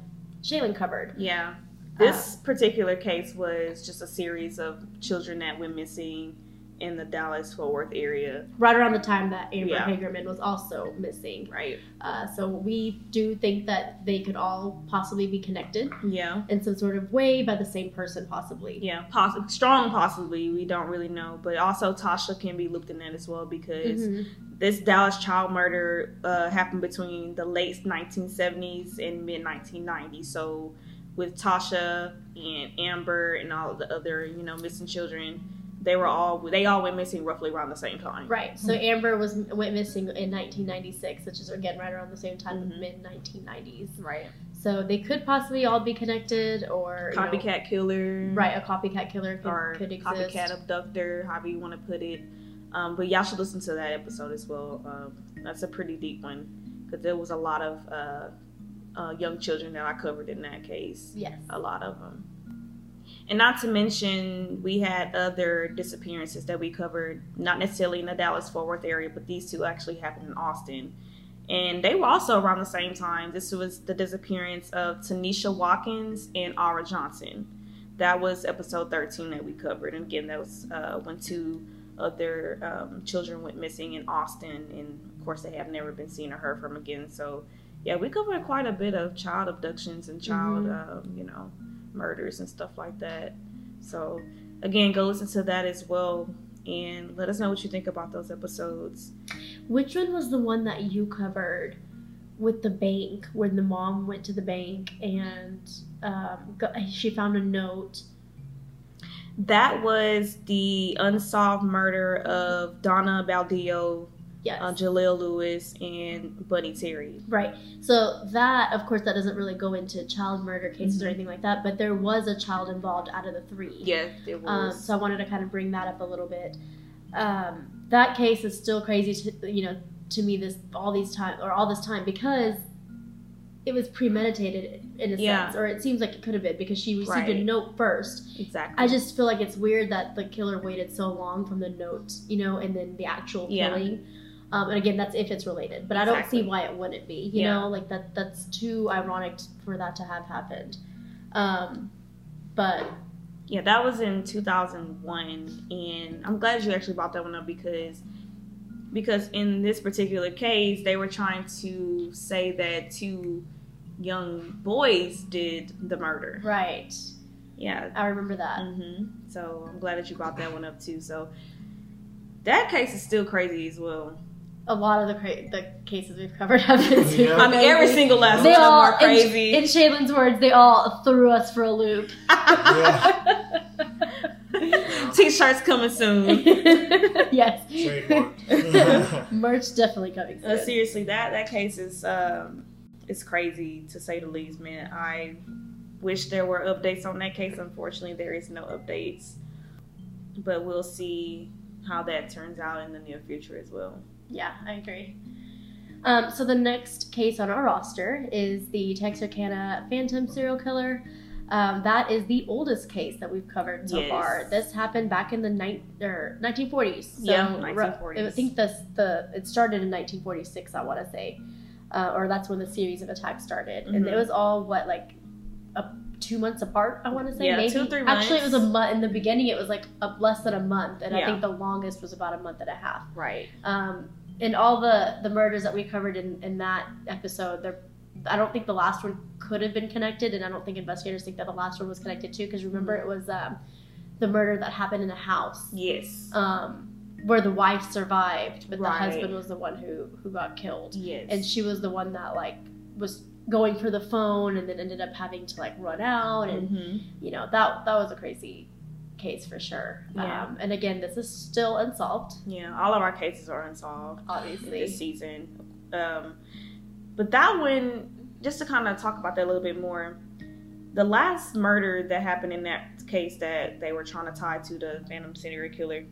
Shaylin covered. Yeah. This particular case was just a series of children that went missing in the Dallas Fort Worth area. right around the time that Amber Yeah. Hagerman was also missing. Right. Uh, so we do think that they could all possibly be connected Yeah. in some sort of way by the same person, possibly. Yeah, poss- strong possibly. We don't really know, but also Tasha can be looped in that as well because Mhm. this Dallas child murder uh, happened between the late 1970s and mid 1990s. So with Tasha and Amber and all the other you know missing children, they were all they all went missing roughly around the same time. Right. So Amber was went missing in 1996, which is again right around the same time, Mhm. mid 1990s. Right. So they could possibly all be connected, or you know, Copycat killer. right? A copycat killer could, or could exist. copycat abductor, however you want to put it. Um, but y'all should listen to that episode as well. Um, that's a pretty deep one because there was a lot of uh, uh, young children that I covered in that case. Yes. A lot of them. And not to mention, we had other disappearances that we covered, not necessarily in the Dallas Fort Worth area, but these two actually happened in Austin. And they were also around the same time. This was the disappearance of Tanisha Watkins and Aura Johnson. That was episode 13 that we covered. And again, that was uh, when two other um, children went missing in Austin. And of course, they have never been seen or heard from again. So, yeah, we covered quite a bit of child abductions and child, um, you know, murders and stuff like that. So, again, go listen to that as well. And let us know what you think about those episodes. Which one was the one that you covered with the bank, when the mom went to the bank and um, got, she found a note? That was the unsolved murder of Donna Baldillo, Yes. uh, Jaleel Lewis, and Buddy Terry. Right. So that, of course, that doesn't really go into child murder cases or Mhm. anything like that. But there was a child involved out of the three. Yeah, it Um, was. so I wanted to kind of bring that up a little bit. Um, that case is still crazy to you know to me this all these time or all this time because it was premeditated in a Yeah. sense, or it seems like it could have been because she received a note first. exactly. I just feel like it's weird that the killer waited so long from the note, you know, and then the actual Yeah. killing. Um, and again, that's if it's related, but I don't Exactly. see why it wouldn't be. You Yeah. know, like that. That's too ironic for that to have happened. Um, but Yeah, that was in 2001, and I'm glad you actually brought that one up because because in this particular case, they were trying to say that two young boys did the murder. right, Yeah. I remember that. Mm-hmm. So I'm glad that you brought that one up too. So that case is still crazy as well. A lot of the cra- the cases we've covered have been super Yeah. I mean, every single last They one of them all, are crazy. In, in Shaylin's words, they all threw us for a loop. T-shirts coming soon. yes. Trademarked. Merch definitely coming soon. Uh, seriously, that that case is um, is crazy to say the least, man. I wish there were updates on that case. Unfortunately, there is no updates, but we'll see how that turns out in the near future as well. Yeah, I agree. Um, so the next case on our roster is the Texarkana Phantom serial killer. Um, that is the oldest case that we've covered so Yes. far. This happened back in the ni- er, 1940s. So Yeah, 1940s. I think this the it started in 1946. I want to say, uh, or that's when the series of attacks started, and Mhm. it was all what like a, two months apart. I want to say Yeah, maybe two, three actually it was a month in the beginning. It was like a, less than a month, and I think the longest was about a month and a half Right. um, and all the the murders that we covered in in that episode they're I don't think the last one could have been connected, and I don't think investigators think that the last one was connected too. Because remember, it was um, the murder that happened in a house Yes. um, where the wife survived, but the husband was the one who who got killed, Yes. and she was the one that like was going for the phone, and then ended up having to like run out, and Mhm. you know that that was a crazy case for sure. Yeah. Um, and again, this is still unsolved, Yeah, all of our cases are unsolved. obviously. this season. Um, but that one, just to kind of talk about that a little bit more, the last murder that happened in that case that they were trying to tie to the Phantom serial killer,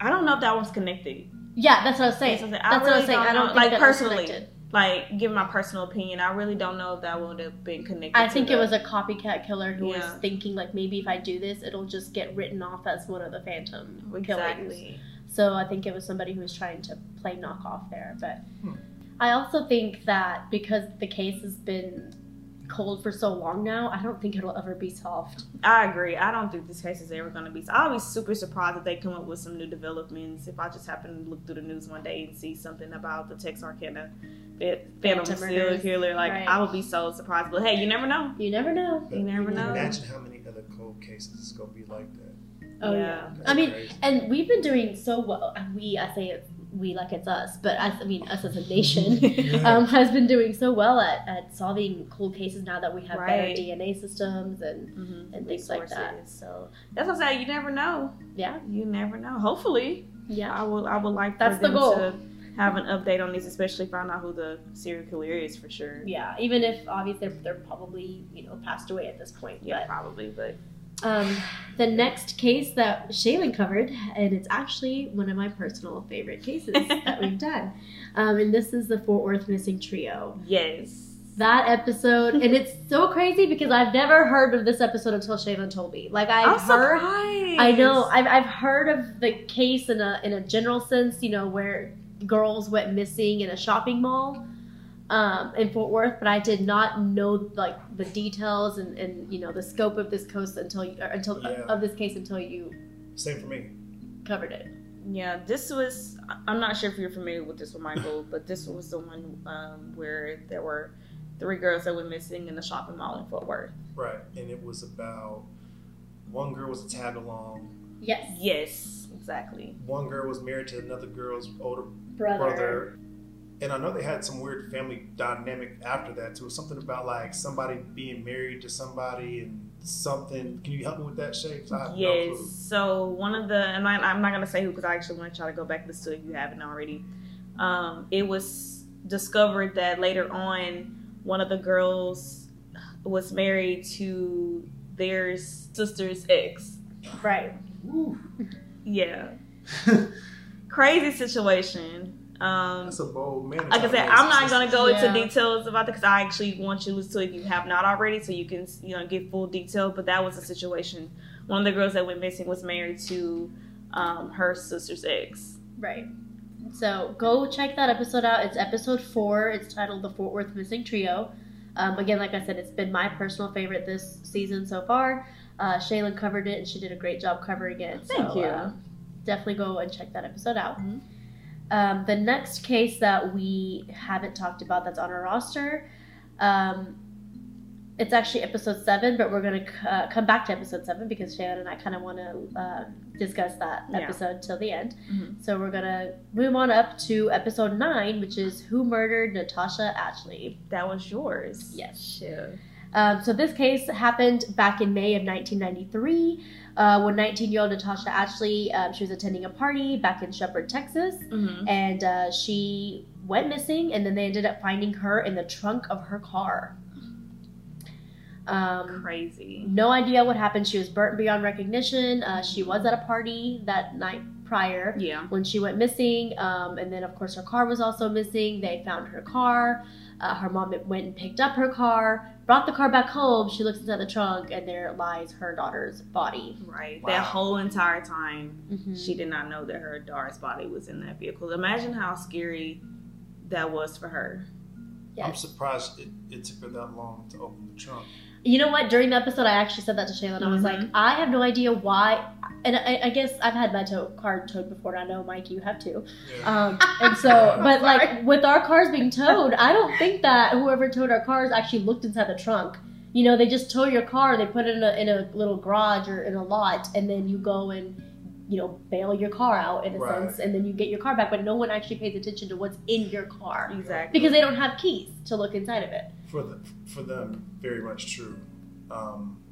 I don't know if that one's connected. Yeah, that's what I was saying. That's what I what I really was saying. don't I don't Like, was personally, connected. Like, give my personal opinion, I really don't know if that would have been connected. I think the- it was a copycat killer who was thinking like maybe if I do this, it'll just get written off as one of the phantom killings. exactly. So I think it was somebody who was trying to play knockoff there. But Hmm. I also think that because the case has been cold for so long now, I don't think it'll ever be solved. I agree. I don't think this case is ever going to be. Solved. I'll be super surprised if they come up with some new developments. If I just happen to look through the news one day and see something about the Texarkana Phantom Phantom serial murders. killer, like Right. I would be so surprised. But hey, you never know. You never know. You never know. Imagine how many other cold cases is gonna be like that. Oh yeah. Yeah. I mean, crazy. and we've been doing so well. We, I say it, we like it's us, but I, I mean us as a nation. um, has been doing so well at, at solving cold cases now that we have Right. better DNA systems and Mm-hmm. And things like that. So that's what I'm saying. You never know. yeah, You never know. Hopefully, yeah. I will. I would like for That's the them goal. to have an update on these, especially find out who the serial killer is for sure. Yeah, even if obviously they're, they're probably you know passed away at this point. Yeah, probably. But But um, the next case that Shaylin covered, and it's actually one of my personal favorite cases that we've done, um, and this is the Fort Worth missing trio. yes, That episode, and it's so crazy because I've never heard of this episode until Shaylin told me. Like I'm I've heard. surprised. I know. I've, I've heard of the case in a in a general sense, you know, where girls went missing in a shopping mall um, in Fort Worth, but I did not know like the details and, and you know the scope of this case until you, or until Yeah. of this case until you Same for me. covered it. Yeah, this was. I'm not sure if you're familiar with this one, Michael, but this was the one um, where there were three girls that went missing in the shopping mall in Fort Worth. Right. And it was about one girl was a tag along. Yes, Yes, exactly. One girl was married to another girl's older brother. brother. And I know they had some weird family dynamic after that too. Something about like somebody being married to somebody and something. Can you help me with that, Shay? 'Cause I have no Yes. clue. So one of the, and I, I'm not gonna say who because I actually want to try to go back and listen to it if you haven't already. Um, it was discovered that later on, one of the girls was married to their sister's ex. Right. Ooh. Yeah, crazy situation. Um, That's a bold man. like I said, I'm not gonna go Yeah. into details about it because I actually want you to listen to it if you have not already, so you can you know get full detail. But that was a situation. One of the girls that went missing was married to um, her sister's ex. Right. So go check that episode out. It's episode four. It's titled "The Fort Worth Missing Trio." Um, again, like I said, it's been my personal favorite this season so far. Uh, Shaylin covered it, and she did a great job covering it. Thank so, you. uh, definitely go and check that episode out. Mhm. Um, the next case that we haven't talked about that's on our roster, um, it's actually episode seven, but we're going to uh, come back to episode seven because Shannon and I kind of want to uh, discuss that Yeah. episode till the end. Mhm. So we're going to move on up to episode nine, which is Who Murdered Natasha Ashley? That was yours. Yes. Yeah. Um, so this case happened back in May of 1993 uh, when 19 year old Natasha Ashley, um, she was attending a party back in Shepherd, Texas. Hmm and uh, she went missing and then they ended up finding her in the trunk of her car. Um, Crazy. no idea what happened. She was burnt beyond recognition. Uh, she was at a party that night prior Yeah. when she went missing. Um, and then of course her car was also missing. They found her car uh, her mom went and picked up her car brought the car back home she looks inside the trunk and there lies her daughter's body Right. Wow. That whole entire time, Mhm. she did not know that her daughter's body was in that vehicle. Imagine how scary that was for her. Yes. I'm surprised it, it took her that long to open the trunk. You know what? During the episode, I actually said that to Shayla. and I was Mhm. like, I have no idea why. And I, I guess I've had my tow, car towed before, and I know, Mike, you have too. Um, and so, but like with our cars being towed, I don't think that whoever towed our cars actually looked inside the trunk. You know, they just tow your car, they put it in a, in a little garage or in a lot, and then you go and, you know, bail your car out in a Right. sense, and then you get your car back. But no one actually pays attention to what's in your car Exactly. because they don't have keys to look inside of it. for the, for them, very much true. Um,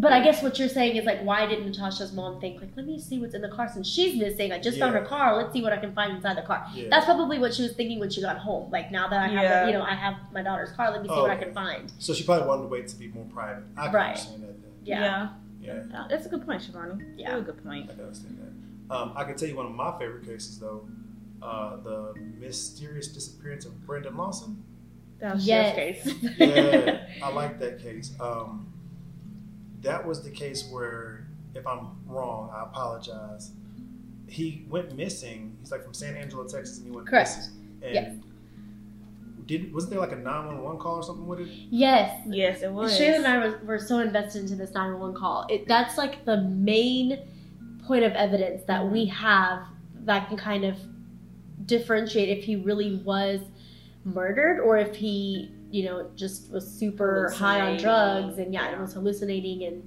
But I guess what you're saying is like, why didn't Natasha's mom think like, let me see what's in the car since she's missing? I just found her car. Let's see what I can find inside the car. yeah. That's probably what she was thinking when she got home. Like now that I have, Yeah. you know, I have my daughter's car. Let me see Oh, what I can find. so she probably wanted to wait to be more private. I can Right. understand that. Yeah. Yeah. Yeah, Yeah, That's a good point, Shivani. Yeah. Really good point. I can understand that. Um, I can tell you one of my favorite cases though, uh, the mysterious disappearance of Brandon Lawson. That was Yes. your case. Yeah, I like that case. Um, that was the case where, if I'm wrong, I apologize. He went missing. He's like from San Angelo, Texas, and he went Correct. missing. And Yes. did wasn't there like a nine one one call or something with it? Yes. Yes, it was. Shayla and I were, were so invested into this 911 call. It, that's like the main point of evidence that we have that can kind of differentiate if he really was murdered or if he, you know, just was super high on drugs and yeah, and Yeah. was hallucinating and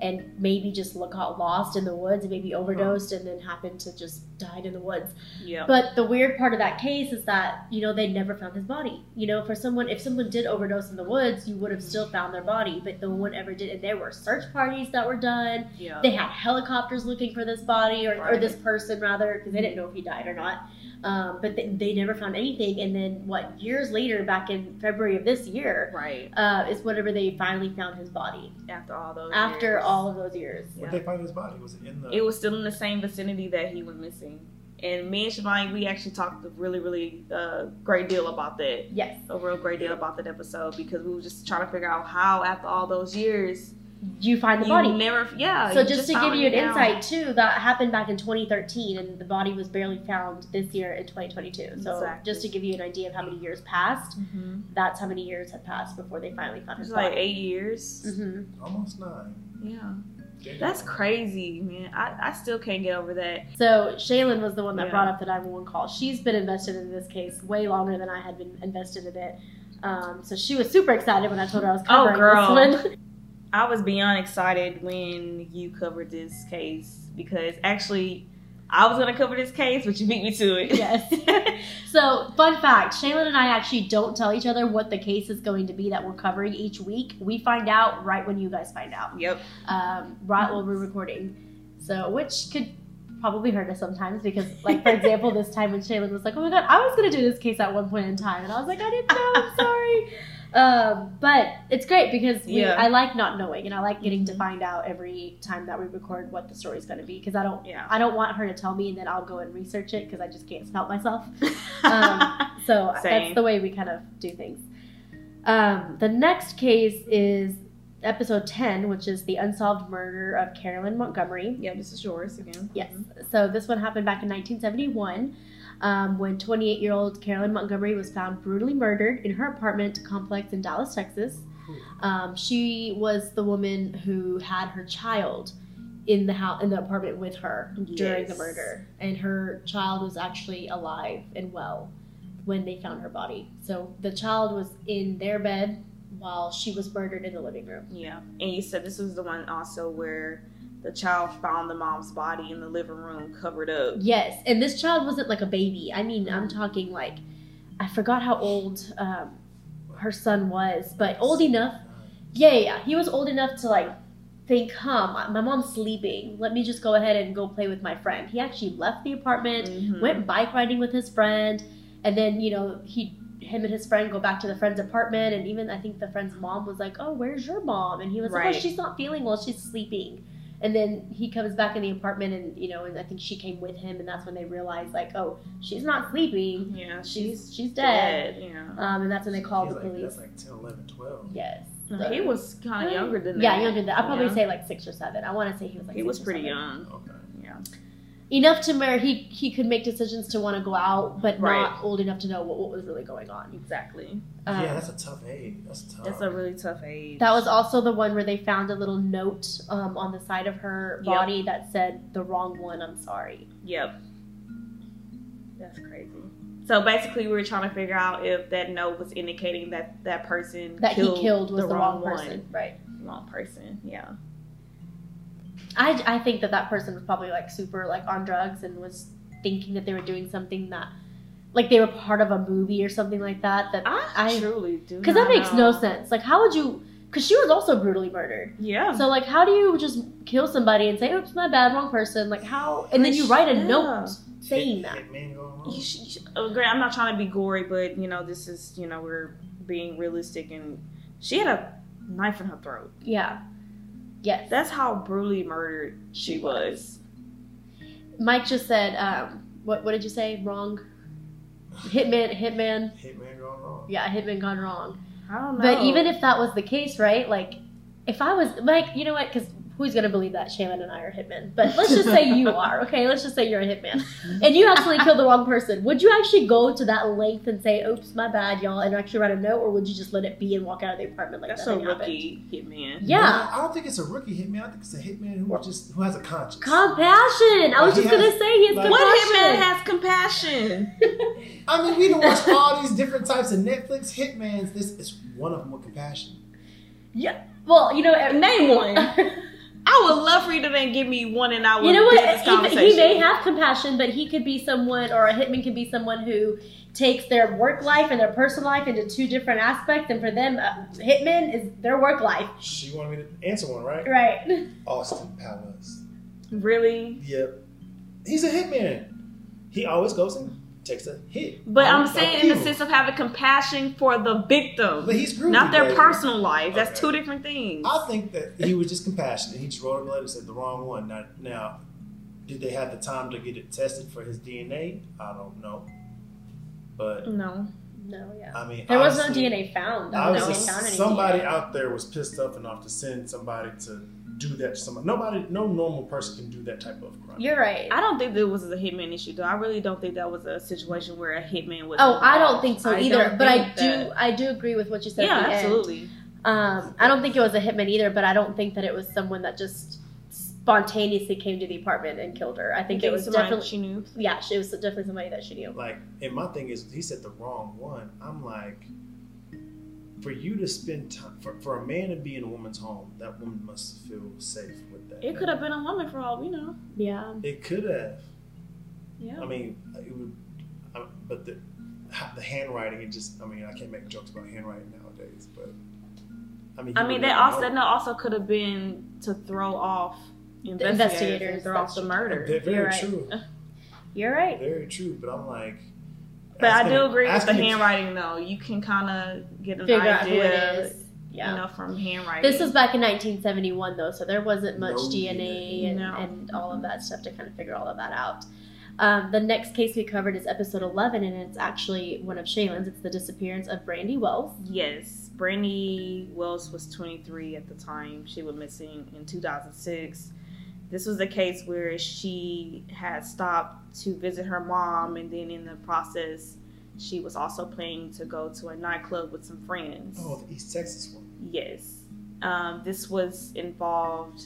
and maybe just got lost in the woods and maybe overdosed and then happened to just died in the woods. Yeah. But the weird part of that case is that you know they never found his body. You know, for someone if someone did overdose in the woods, you would have still found their body, but no one ever did. And there were search parties that were done. yeah. They had helicopters looking for this body or, or this person rather because they didn't know if he died or not. Um, but they, they never found anything. And then what years later, back in February of this year, right. uh, is whenever they finally found his body After all those. after years. All of those years. Where Yeah. did they find his body? Was it in the? It was still in the same vicinity that he went missing. And me and Shivani, we actually talked a really, really uh, great deal about that. Yes. A real great deal about that episode because we were just trying to figure out how, after all those years, You find the you body. never, yeah. So you just, to give you an insight too, that happened back in 2013, and the body was barely found this year in 2022. So Exactly. just to give you an idea of how many years passed, Mhm. that's how many years had passed before they finally found his It's like body. eight years. hmm almost nine. Yeah. Damn. That's crazy, man. I, I still can't get over that. So Shaylin was the one that Yeah. brought up the 911 call. She's been invested in this case way longer than I had been invested in it. Um, so she was super excited when I told her I was Oh, covering girl. this one. I was beyond excited when you covered this case because actually I was gonna cover this case, but you beat me to it. yes. so, fun fact Shaylin and I actually don't tell each other what the case is going to be that we're covering each week. We find out right when you guys find out. yep. um, right while we're recording. So, which could probably hurt us sometimes because, like, for example, this time when Shaylin was like, "Oh my god, I was gonna do this case at one point in time," and I was like, "I didn't know. I'm sorry." Um, but it's great because we, Yeah. I like not knowing, and I like getting to Mhm. find out every time that we record what the story's going to be because I don't, Yeah. I don't want her to tell me and then I'll go and research it because I just can't help myself. Um, so Same. that's the way we kind of do things. Um, the next case is episode 10, which is the unsolved murder of Carolyn Montgomery. yeah, this is yours again. Yes. So this one happened back in 1971 um, when 28 year old Carolyn Montgomery was found brutally murdered in her apartment complex in Dallas, Texas. Um, she was the woman who had her child in the house in the apartment with her during the murder, and her child was actually alive and well when they found her body. So the child was in their bed while she was murdered in the living room. Yeah. And you said this was the one also where the child found the mom's body in the living room covered up. Yes, and this child wasn't like a baby. I mean, I'm talking like I forgot how old um, her son was, but old enough. Yeah, yeah. He was old enough to like think, huh, my, my mom's sleeping. Let me just go ahead and go play with my friend. He actually left the apartment, Mhm. went bike riding with his friend, and then you know he him and his friend go back to the friend's apartment, and even I think the friend's mom was like, "Oh, where's your mom?" And he was like, "Oh, she's not feeling well. She's sleeping." And then he comes back in the apartment, and you know, and I think she came with him, and that's when they realize, like, "Oh, she's not sleeping. Yeah, She's she's dead." dead. Yeah. Um, and that's when they called He's the like, police. That's like 10, 11, 12. Yes. No, he was kind of younger than that. Yeah, younger than that. I'd probably Yeah. say like six or seven. I want to say he was like He six was or pretty seven. young. Okay. Yeah. enough to where he he could make decisions to want to go out, but Right. not old enough to know what, what was really going on. Exactly. Um, yeah, that's a tough age. That's tough. That's a really tough age. that was also the one where they found a little note um, on the side of her Yep. body that said "the wrong one." I'm sorry. Yep. That's crazy. So basically, we were trying to figure out if that note was indicating that that person That killed he killed was the, the, wrong, wrong, person. one. Right. Wrong person. Yeah. I I think that that person was probably like super like on drugs and was thinking that they were doing something that like they were part of a movie or something like that. That I, I- truly do. because that not makes no sense. Like, how would you? Because she was also brutally murdered. Yeah. So like, how do you just kill somebody and say, "Oops, my bad, wrong person"? Like how? And then you write a note saying Hit- that. Hitman going wrong. You should, you should- oh, Grant, I'm not trying to be gory, but you know, this is you know we're being realistic, and she had a knife in her throat. Yeah. Yes. That's how brutally murdered she She was. Mike just said, um, what what did you say? Wrong. Hitman, hitman. Hitman going wrong. Yeah, hitman gone wrong. I don't know. But even if that was the case, right? Like, if I was Mike, you know what? Because who's gonna believe that Shaman and I are hitmen? But let's just say you are, okay? Let's just say you're a hitman. And you actually killed the wrong person. Would you actually go to that length and say, oops, my bad, y'all, and actually write a note, or would you just let it be and walk out of the apartment like That's a nothing happened? rookie hitman. Yeah. No, I don't think it's a rookie hitman. I think it's a hitman who just who has a conscience. Compassion! I was He just gonna say he has like- What compassion. hitman has compassion? I mean, we done watch all these different types of Netflix hitmans. This is one of them with compassion. yeah. Well, you know, Name one. I would love for you to then give me one, and I would You know what? this He, conversation. he may have compassion, but he could be someone, or a hitman could be someone who takes their work life and their personal life into two different aspects. And for them, uh, hitman is their work life. She wanted me to answer one, right? Right. Austin Powers. really. Yep. He's a hitman. He always goes and takes a hit. But I'm saying in the sense of having compassion for the victim, But he's groovy, not their baby. personal life. That's two different things. I think that he was just compassionate. He just wrote him a letter and said the wrong one. Now, now, did they have the time to get it tested for his DNA? I don't know. But no. No, yeah. I mean, There was no DNA found. I don't obviously found somebody DNA. out there was pissed off enough to send somebody to do that to somebody. Nobody, no normal person can do that type of crime. You're right. I don't think there was a hitman issue though. I really don't think that was a situation where a hitman was. Oh, I don't think so I either. don't But I do, that- I do agree with what you said. Yeah, at the end. absolutely. Um, I don't think it was a hitman either, but I don't think that it was someone that just spontaneously came to the apartment and killed her. I think it was definitely, she knew. yeah, she was definitely somebody that she knew. Like, and my thing is, he said the wrong one. I'm like, for you to spend time, for, for a man to be in a woman's home, that woman must feel safe with that. It could have been a woman for all we know. Yeah. It could have. Yeah. I mean, it would. I, but the the handwriting, it just. I mean, I can't make jokes about handwriting nowadays, but. I mean, I mean, would that also know. that also could have been to throw off investigators, investigators, and throw off the murder. Very, very You're right. true. You're right. Very true. But I'm like. But I do agree with the asking- handwriting, though. You can kind of get an Figure out who idea, it is. Yeah. you know, from handwriting. This was back in 1971, though, so there wasn't much No DNA and, No. and all of that stuff to kind of figure all of that out. Um, the next case we covered is episode 11, and it's actually one of Shaylin's. It's the disappearance of Brandy Wells. Yes, Brandy Wells was 23 at the time. She was missing in 2006. This was a case where she had stopped to visit her mom, and then in the process, she was also planning to go to a nightclub with some friends. Oh, the East Texas one. Yes. Um, this was involved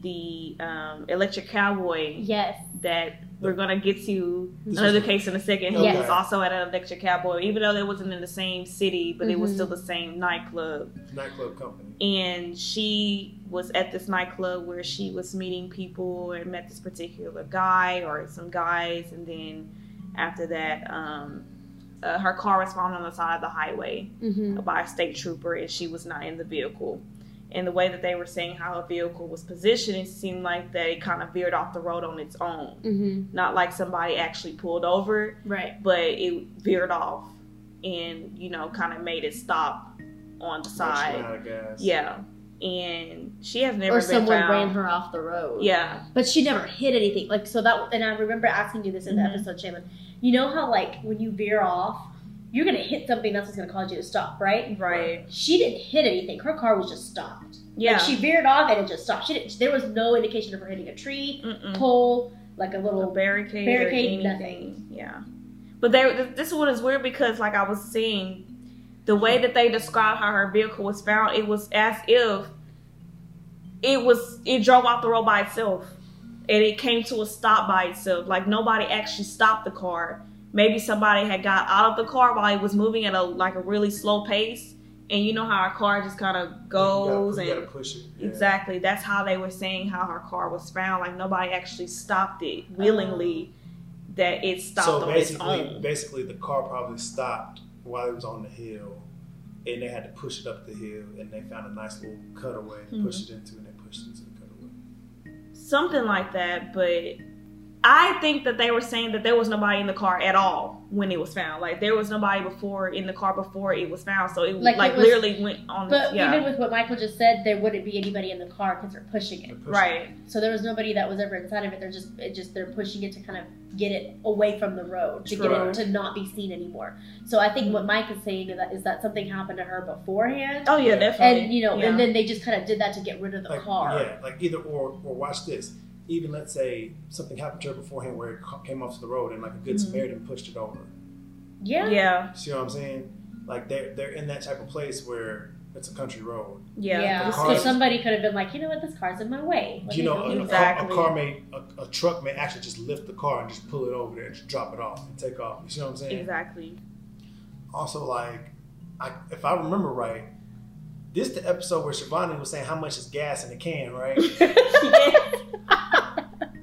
the um, Electric Cowboy Yes. that we're gonna get to This another was- case in a second. Yes. He was also at an Electric Cowboy, even though they wasn't in the same city, but it was still the same nightclub. Nightclub company. And she was at this nightclub where she was meeting people and met this particular guy or some guys, and then after that, um, uh, her car was found on the side of the highway Mm-hmm. by a state trooper, and she was not in the vehicle. And the way that they were saying how a vehicle was positioned, it seemed like that it kind of veered off the road on its own Mm-hmm. not like somebody actually pulled over, Right. but it veered off and you know kind of made it stop on the side. ran out of gas. Yeah, and she has never Or been someone found. ran her off the road. Yeah, But she never hit anything. Like so that and I remember asking you this in the Mhm. episode, Shaman. You know how like when you veer off, you're gonna hit something else that's gonna cause you to stop, right? right. She didn't hit anything. Her car was just stopped. Yeah, Like she veered off and it just stopped. She didn't there was no indication of her hitting a tree, Mm-mm. pole, like a a little barricade, barricade, or anything. Yeah, but they, this one is weird because, like I was seeing, the way that they described how her vehicle was found, it was as if it was it drove off the road by itself, and it came to a stop by itself. Like nobody actually stopped the car. Maybe somebody had got out of the car while it was moving at a like a really slow pace, and you know how our car just kind of goes you gotta, you and gotta push it. Yeah. Exactly. That's how they were saying how her car was found. Like nobody actually stopped it willingly. That it stopped So on its basically, own. basically, the car probably stopped while it was on the hill, and they had to push it up the hill, and they found a nice little cutaway to Mhm. push it into, and they pushed it into the cutaway. Something like that. But I think that they were saying that there was nobody in the car at all when it was found. Like there was nobody before in the car before it was found. So it Like, like, it was- literally went on. But yeah, even with what Michael just said, there wouldn't be anybody in the car because they're pushing it. right. So there was nobody that was ever inside of it. They're just it just they're pushing it to kind of get it away from the road to get it to not be seen anymore. So I think what Mike is saying is that is that something happened to her beforehand, Oh yeah, definitely. and you know, Yeah. and then they just kind of did that to get rid of the like, car. Yeah, like either or, or watch this. Even let's say something happened to her beforehand where it came off to the road and like a good Mhm. Samaritan pushed it over. Yeah. yeah, See what I'm saying? Like they're they're in that type of place where it's a country road. yeah, Yeah. So somebody could have been like, you know what, this car's in my way. Let you know, go a, get a car, a car may a, a truck may actually just lift the car and just pull it over there and just drop it off and take off. You see what I'm saying? exactly. Also, like, I, if I remember right, this the episode where Shivani was saying how much is gas in the can, right?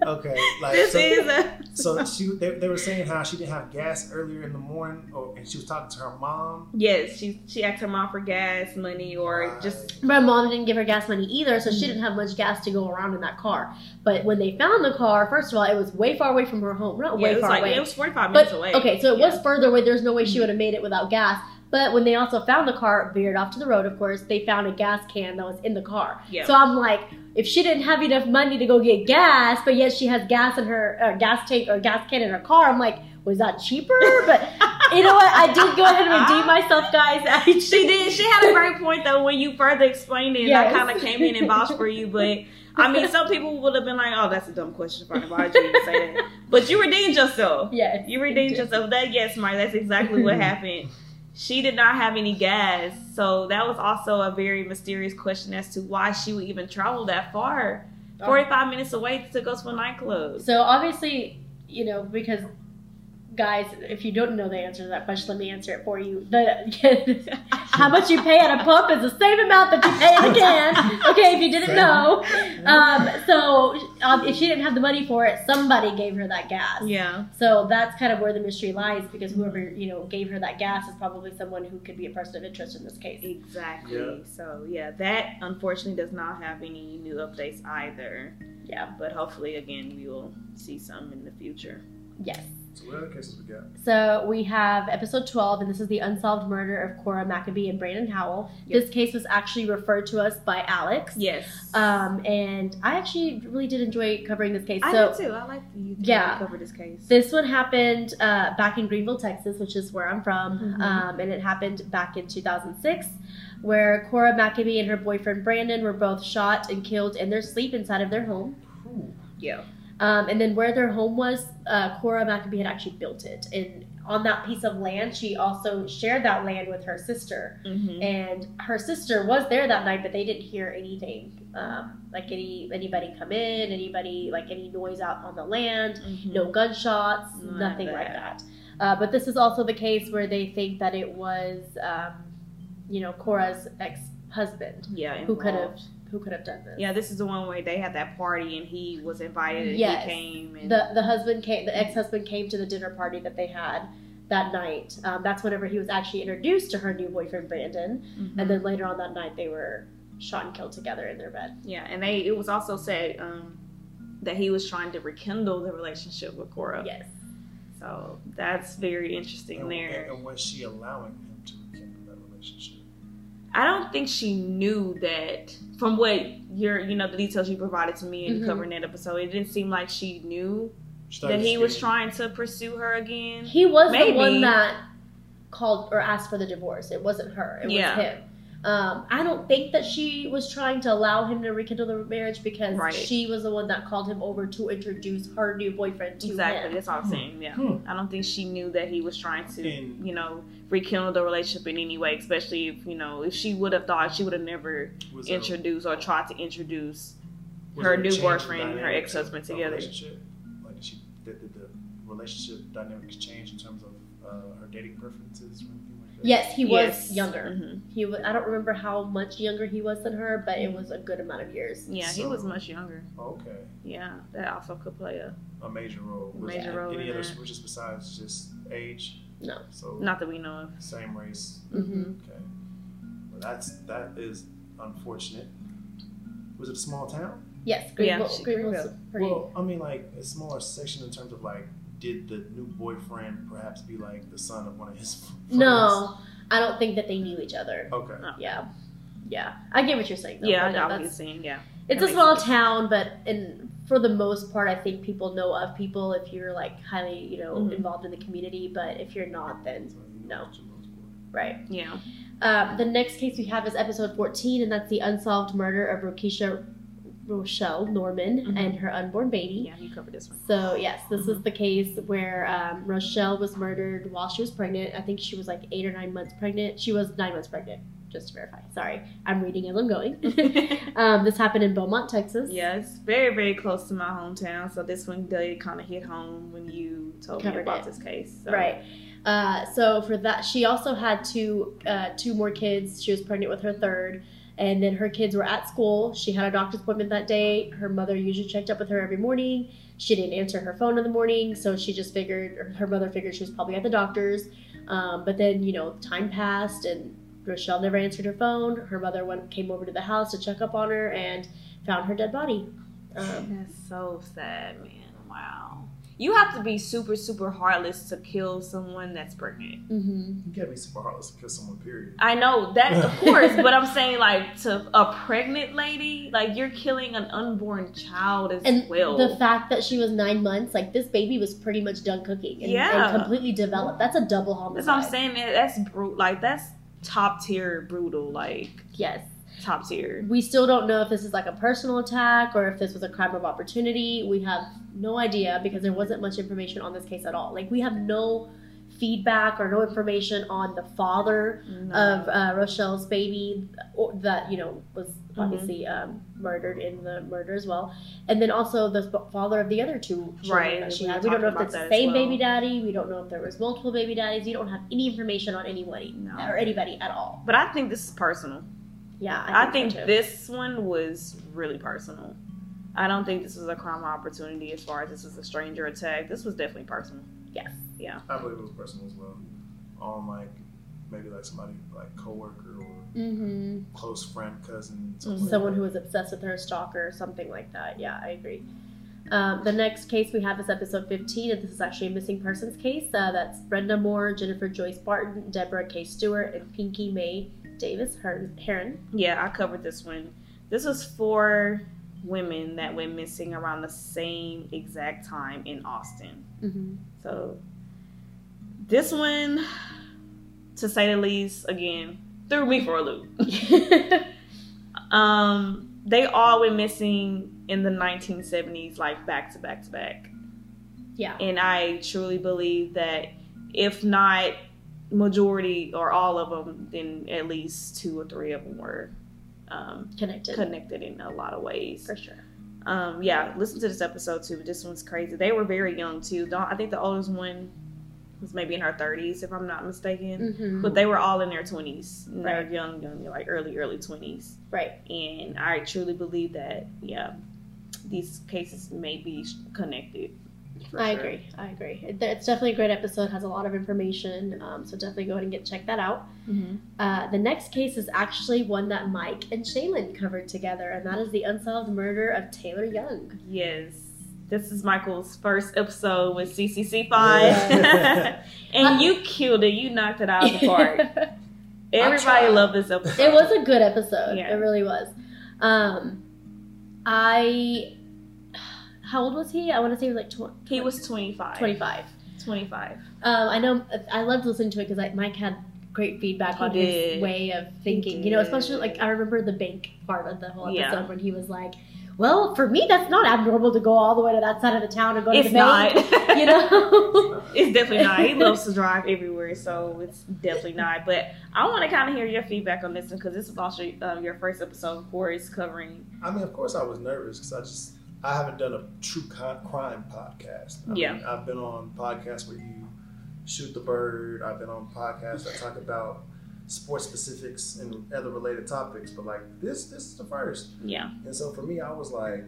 Yes, Okay, like this so, is a so she they, they were saying how she didn't have gas earlier in the morning, or and she was talking to her mom. yes. She she asked her mom for gas money or Right. just My mom didn't give her gas money either, so she mm-hmm. didn't have much gas to go around in that car. But when they found the car, first of all, it was way far away from her home. Not yeah, way it was far like away. it was forty five But minutes away. okay, so it Yeah. was further away. There's no way she mm-hmm. would have made it without gas. But when they also found the car, veered off to the road, of course, they found a gas can that was in the car. Yeah. So I'm like, if she didn't have enough money to go get gas, but yet she has gas in her uh, gas tank or gas can in her car, I'm like, was that cheaper? But you know what? I did go ahead and redeem myself, guys. I She did. She had a great point though when you further explained it. and Yes. I kind of came in and vouched for you, but I mean, some people would have been like, "Oh, that's a dumb question. Why did you say that?" But you redeemed yourself. Yes. You redeemed yourself. That yes, Mark. That's exactly what happened. She did not have any gas, so that was also a very mysterious question as to why she would even travel that far, oh. forty-five minutes away to go to a nightclub. So obviously, you know, because guys, if you don't know the answer to that question, let me answer it for you. The, how much you pay at a pump is the same amount that you pay at a can. Okay, if you didn't know. Um, so um, if she didn't have the money for it, somebody gave her that gas. Yeah, So that's kind of where the mystery lies because whoever you know gave her that gas is probably someone who could be a person of interest in this case. exactly. Yeah. So yeah, that unfortunately does not have any new updates either. Yeah. but hopefully again we will see some in the future Yes. So what other cases we got? So we have episode 12, and this is the unsolved murder of Cora Maccabee and Brandon Howell. Yep. This case was actually referred to us by Alex. yes Um, and I actually really did enjoy covering this case. i so do too i like you to Yeah. cover this case this one happened uh, back in Greenville, Texas, which is where I'm from. Mhm. Um, and it happened back in 2006, where Cora Maccabee and her boyfriend Brandon were both shot and killed in their sleep inside of their home. Ooh. yeah Um, and then where their home was, uh, Cora Maccabee had actually built it. And on that piece of land, she also shared that land with her sister. mm-hmm. And her sister was there that night, but they didn't hear anything, um, like any anybody come in, anybody like any noise out on the land, no gunshots, of nothing like that. Uh, but this is also the case where they think that it was, um, you know, Cora's ex husband yeah who could have. Who could have done this. yeah this is the one where they had that party and he was invited and Yes. he came and the the husband came the ex-husband came to the dinner party that they had that night um, that's whenever he was actually introduced to her new boyfriend brandon Mhm. and then later on that night they were shot and killed together in their bed yeah and they it was also said um that he was trying to rekindle the relationship with Cora. yes So that's very interesting And, there. and was she allowing him to rekindle that relationship? I don't think she knew that from what your you know the details you provided to me in Mhm. covering that episode. It didn't seem like she knew She that he was trying to pursue her again. he was Maybe. the one that called or asked for the divorce it wasn't her it Yeah. was him um, I don't think that she was trying to allow him to rekindle the marriage because Right. she was the one that called him over to introduce her new boyfriend to Exactly, him. that's all I'm saying. Yeah, Hmm. I don't think she knew that he was trying to, And- you know, rekindle the relationship in any way. Especially if you know, if she would have thought, she would have never Was there- introduced or tried to introduce. her new boyfriend and her ex-husband of- of together? relationship? Like did, she, did, did the relationship dynamics change in terms of uh, her dating preferences or anything like that? Yes, he was Yes. younger. Mhm. He was, I don't remember how much younger he was than her, but it was a good amount of years. Yeah, he was much younger. Okay. Yeah, that also could play a A major role. Was Major role Any in other that. switches besides just age? No. So not that we know of. same race. Mm-hmm. Okay. Well, that's that is unfortunate. Was it a small town? Yes, Yeah, Greenville. she- Greenville's Greenville. Well, I mean, like it's more a section in terms of like, did the new boyfriend perhaps be like the son of one of his friends? no, I don't think that they knew each other. Okay. Yeah, yeah. I get what you're saying. Though, Yeah, I but got what you're saying. Yeah. It's That a small sense. town, but in for the most part, I think people know of people if you're like highly, you know, Mhm. involved in the community. But if you're not, then So you know No. what you know for. right. Yeah. Um, the next case we have is episode 14, and that's the unsolved murder of Rokisha Rochelle Norman Mhm. and her unborn baby. Yeah, you covered this one. So yes, this is the case where um, Rochelle was murdered while she was pregnant. I think she was like eight or nine months pregnant. She was nine months pregnant, just to verify. Sorry, I'm reading as I'm going. um, this happened in Beaumont, Texas. Yeah, it's very, very close to my hometown. So this one did kind of hit home when you told me about it. this case. So. Right. Uh, so for that, she also had two uh, two more kids. She was pregnant with her third, and then her kids were at school. She had a doctor's appointment that day. Her mother usually checked up with her every morning. She didn't answer her phone in the morning, so she just figured her mother figured she was probably at the doctor's. Um, but then you know time passed, and Rochelle never answered her phone. Her mother went came over to the house to check up on her and found her dead body. Um, That's so sad, man. Wow. You have to be super, super heartless to kill someone that's pregnant. mhm. You gotta be super heartless to kill someone. Period. I know that, of course, but I'm saying like to a pregnant lady, like you're killing an unborn child as And well. the fact that she was nine months, like this baby was pretty much done cooking and, Yeah. and completely developed. That's a double homicide. that's what I'm saying. Man, that's brutal. Like that's top tier brutal. Like Yes. Top tier. We still don't know if this is like a personal attack or if this was a crime of opportunity. We have no idea because there wasn't much information on this case at all. Like we have no feedback or no information on the father No. of uh, Rochelle's baby or, that you know was Mm-hmm. obviously um, murdered in the murder as well, and then also the father of the other two children Right, that she we had. We don't know if it's the about that as same well. baby daddy. We don't know if there was multiple baby daddies. You don't have any information on anybody No. or anybody at all. but I think this is personal. Yeah, I think, so, too. this one was really personal. I don't think this was a crime opportunity as far as this was a stranger attack. This was definitely personal. Yes. Yeah. I believe it was personal as well. On like maybe like somebody like coworker or hmm close friend, cousin, Mhm. something like someone who was obsessed with her, stalker, or something like that. Yeah, I agree. Um, the next case we have is episode 15, and this is actually a missing persons case. Uh, that's Brenda Moore, Jennifer Joyce Barton, Deborah K. Stewart, and Pinky May Davis Heron. Yeah, I covered this one. This was four women that went missing around the same exact time in Austin. Mm-hmm. So this one, to say the least, again, threw me for a loop. Um, they all went missing in the 1970s, like back to back to back. yeah. And I truly believe that if not majority or all of them, then at least two or three of them were um, Connected. connected in a lot of ways. For sure. Um, yeah, listen to this episode too. This one's crazy. They were very young too. Don't I think the oldest one was maybe in her 30s, if I'm not mistaken. Mm-hmm. But they were all in their 20s. They're young, young, like early, early 20s. Right. And I truly believe that, yeah, these cases may be connected. I sure. agree. I agree. It- It's definitely a great episode. Has a lot of information. Um, so definitely go ahead and get check that out. Mm-hmm. Uh, the next case is actually one that Mike and Shaylin covered together, and that is the unsolved murder of Taylor Young. Yes. This is Michael's first episode with CCC5. Yeah. and you killed it. You knocked it out of the park. Everybody loved this episode. it was a good episode. Yeah. It really was. Um, I. How old was he? I want to say he was like tw- He was 25. 25. 25. Um, I know. I loved listening to it because Mike had great feedback He on did. his way of thinking. You know, especially like I remember the bank part of the whole episode Yeah. when he was like, "Well, for me, that's not abnormal to go all the way to that side of the town and go to It's the bank." not. You know. It's definitely not. He loves to drive everywhere, so it's definitely not. But I want to kind of hear your feedback on this one because this is also um, your first episode, of course, covering. I mean, of course, I was nervous because I just I haven't done a true crime podcast. I Yeah. mean, I've been on podcasts where you shoot the bird. I've been on podcasts that talk about sports specifics and other related topics. But like this, this is the first. Yeah, And so for me, I was like,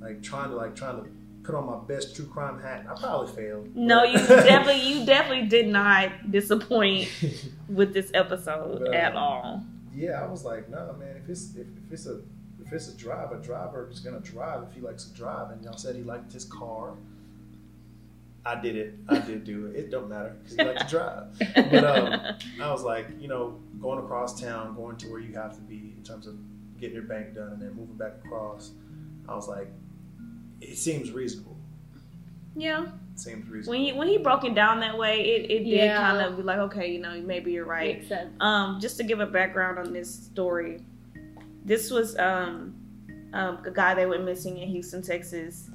like trying to like trying to put on my best true crime hat. I probably failed. no, you definitely, you definitely did not disappoint with this episode But, at all. yeah, I was like, no, man. If it's if, if it's a if it's a drive, a driver is gonna drive if he likes to drive. And y'all said he liked his car. I did it. I did do it. It don't matter because he liked to drive. But um, I was like, you know, going across town, going to where you have to be in terms of getting your bank done and then moving back across. I was like, it seems reasonable. yeah. It seems reasonable. When he when he broke it down that way, it, it did Yeah. kind of be like, okay, you know, maybe you're right. Makes sense. Um, just to give a background on this story, this was um, um, a guy that went missing in Houston, Texas,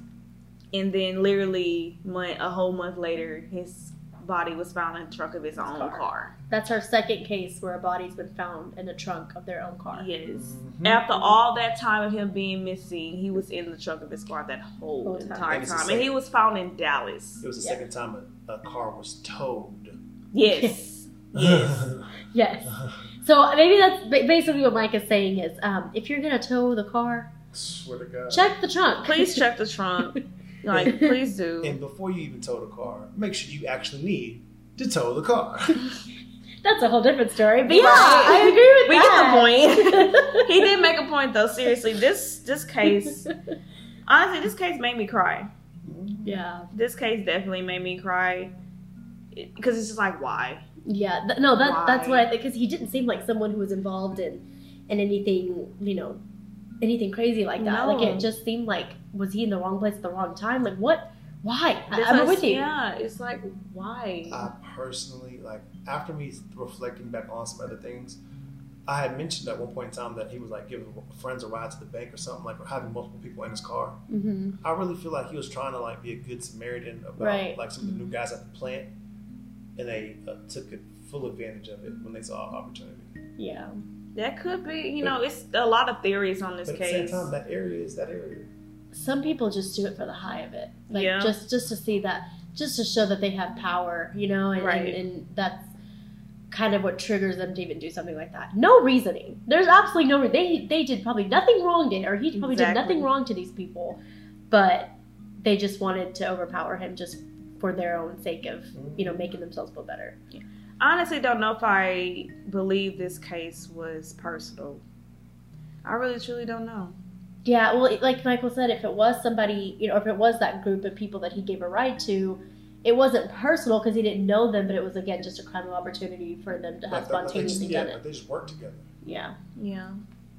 and then literally month, a whole month later, his body was found in the trunk of his own car. car. That's our second case where a body's been found in the trunk of their own car. Yes. Mhm. After all that time of him being missing, he was in the trunk of his car that whole Whole time. entire And it's time, and he was found in Dallas. It was the Yeah. second time a, a car was towed. Yes. yes. Yes. So maybe that's basically what Mike is saying is, um, if you're gonna tow the car, Swear to God. check the trunk. Please check the trunk. Like, please do. And before you even tow the car, make sure you actually need to tow the car. That's a whole different story. But yeah, Right. I agree with We get the that. point. he did make a point though. Seriously, this this case, honestly, this case made me cry. yeah. This case definitely made me cry because it's just like why? Yeah, th- no, that that's what I think because he didn't seem like someone who was involved in in anything, you know, anything crazy like that. Like it just seemed like was he in the wrong place at the wrong time? Like what? Why? I, This I'm with you. Yeah, it's like why? I personally, like, after me reflecting back on some other things, I had mentioned at one point in time that he was like giving friends a ride to the bank or something, like, or having multiple people in his car. hmm I really feel like he was trying to like be a good Samaritan about Right. like some of the new guys at the plant, and they uh, took it full advantage of it when they saw opportunity. Yeah. that could be. You know, it's a lot of theories on this But at the same case. time, that area is that area. Some people just do it for the high of it, like Yeah. just just to see that, just to show that they have power, you know, and, Right. and, and that's kind of what triggers them to even do something like that. No reasoning. There's absolutely no. Re- they they did probably nothing wrong to, or he probably did nothing wrong to these people, but they just wanted to overpower him just for their own sake of you know making themselves feel better. I honestly don't know if I believe this case was personal. I really truly don't know. Yeah, well, like Michael said, if it was somebody, you know, if it was that group of people that he gave a ride to, it wasn't personal because he didn't know them, but it was again just a crime of opportunity for them to have But- but they spontaneously yeah, done but they just worked together. Yeah, Yeah.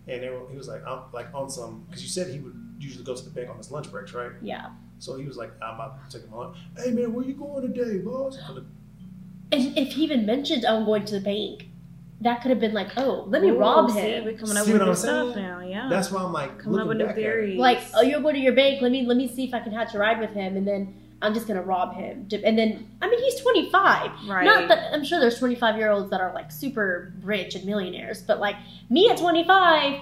And they were, he was like, I'm, like on some, because you said he would usually go to the bank on his lunch breaks, right? yeah. So he was like, I'm about to take him on. Hey man, where you going today, boss? And if he even mentioned, "Oh, I'm going to the bank," that could have been like, "Oh, let me Ooh, rob see, him." We're coming up See with what new I'm stuff saying? now. Yeah. That's why I'm like, coming up looking with new back at it. theories. Like, oh, you're going to your bank. Let me let me see if I can hatch a ride with him, and then I'm just gonna rob him. And then, I mean, he's 25. right. Not that I'm sure there's 25 year olds that are like super rich and millionaires, but like me at 25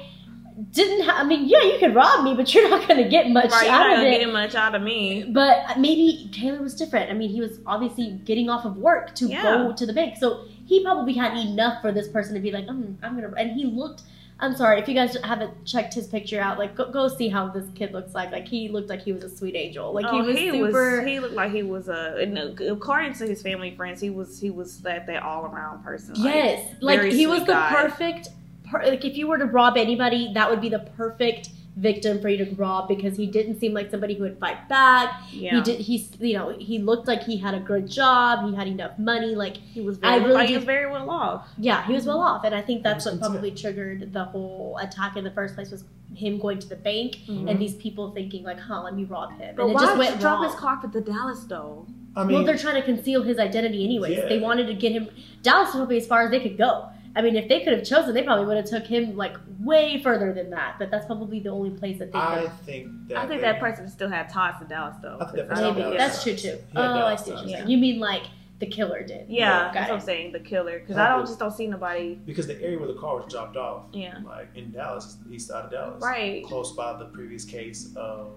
didn't. Ha- I mean, yeah, you could rob me, but you're not gonna get much right. You're out not of it. get much out of me. But maybe Taylor was different. I mean, he was obviously getting off of work to Yeah. go to the bank, so he probably had enough for this person to be like, mm, I'm gonna. And he looked. I'm sorry if you guys haven't checked his picture out. Like, go, go see how this kid looks like. Like, he looked like he was a sweet angel. Like, oh, he was super. he looked like he was a. uh, According to his family friends, he was he was that that all around person. Yes, like very he was the guy. perfect. Per, like if you were to rob anybody, that would be the perfect victim for you to rob because he didn't seem like somebody who would fight back. yeah. He did. He's you know he looked like he had a good job. He had enough money. Like He was I very. really he was very well off. yeah, he was well off, and I think that's what probably triggered the whole attack in the first place was him going to the bank Mhm. and these people thinking like, "Huh, let me rob him," But and it why just did went you drop his car for the Dallas though? I mean, well, they're trying to conceal his identity anyways. Yeah. They wanted to get him. Dallas was probably as far as they could go. I mean, if they could have chosen, they probably would have took him like way further than that. But that's probably the only place that they I could. think that I think they- that person still had ties to Dallas though. I think that 'cause Maybe Dallas that's true too. Yeah, oh, I see what you're saying. You mean like the killer did? Yeah, Got that's what. I'm saying. The killer, because I don't just don't see nobody. because the area where the car was dropped off, Yeah. like in Dallas, is the east side of Dallas, Right. close by the previous case of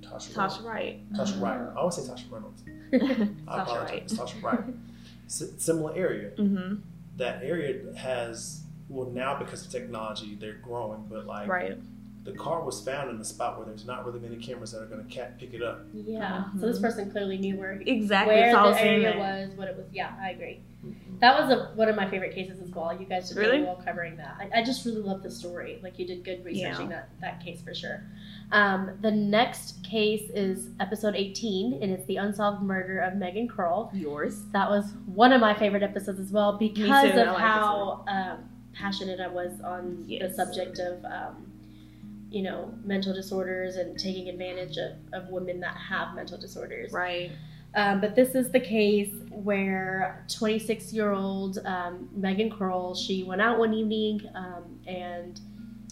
Tasha. Tasha Wright. Tasha Wright. I always say Tasha Reynolds. I Tasha apologize. Wright. Tasha Wright. S- similar area. Mm-hmm. That area has well now because of technology they're growing, but like Right. the car was found in a spot where there's not really many cameras that are going to cat pick it up. Yeah. So this person clearly knew where Exactly. where that's the was area that. was, what it was. Yeah, I agree. That was a, one of my favorite cases as well. You guys did really, Really? well covering that. I, I just really love the story. Like you did good researching Yeah. that that case for sure. Um, the next case is episode 18, and it's the unsolved murder of Megan Curl. Yours. That was one of my favorite episodes as well because of like how um, passionate I was on the subject of, um, you know, mental disorders and taking advantage of, of women that have mental disorders. Right. Um, but this is the case where 26 year old um, Megan Curl, she went out one evening um, and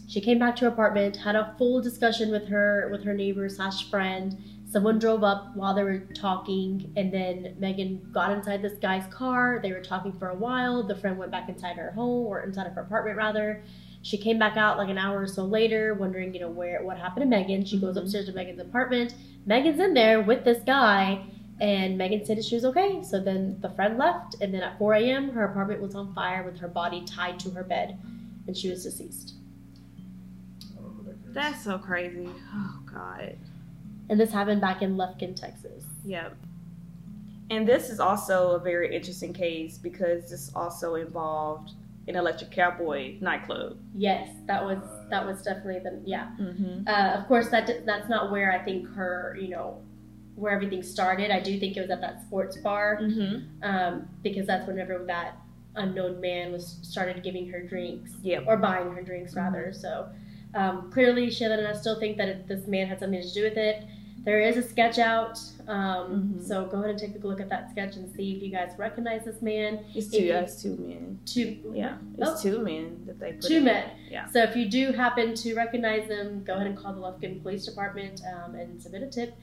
she came back to her apartment, had a full discussion with her with her neighbor slash friend. Someone drove up while they were talking, and then Megan got inside this guy's car. They were talking for a while. The friend went back inside her home or inside of her apartment rather. She came back out like an hour or so later, wondering, you know, where what happened to Megan. She goes Mhm. upstairs to Megan's apartment. Megan's in there with this guy, and Megan said she was okay. So then the friend left, and then at 4 a.m., her apartment was on fire with her body tied to her bed, and she was deceased. I don't know who that is. So crazy. Oh God. And this happened back in Lufkin, Texas. Yep. And this is also a very interesting case because this also involved an Electric Cowboy nightclub. Yes, that was that was definitely the yeah. Mm-hmm. Uh, of course, that that's not where I think her you know where everything started. I do think it was at that sports bar Mm-hmm. um, because that's whenever that unknown man was started giving her drinks Yep. or buying her drinks rather. So um, clearly, Shayla and I still think that it, this man had something to do with it. There is a sketch out, um, Mhm. so go ahead and take a look at that sketch and see if you guys recognize this man. It's two. you- That's two men. Two, Yeah. It's Oh. two men that they put two in. men. Yeah. So if you do happen to recognize them, go ahead and call the Lufkin Police Department um, and submit a tip.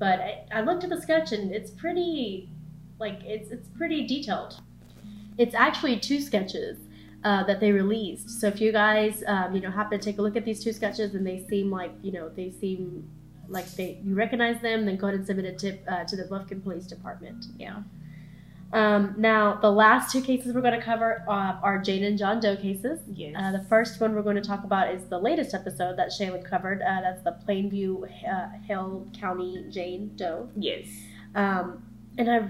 But I, I looked at the sketch and it's pretty, like it's it's pretty detailed. It's actually two sketches uh, that they released. So if you guys, um, you know, happen to take a look at these two sketches and they seem like, you know, they seem like they you recognize them, then go ahead and submit a tip uh, to the Lufkin Police Department. Yeah. Um, now the last two cases we're going to cover uh, are Jane and John Doe cases. Yes. Uh, the first one we're going to talk about is the latest episode that Shaylin covered. Uh, that's the Plainview uh, Hale County Jane Doe. yes. Um, and I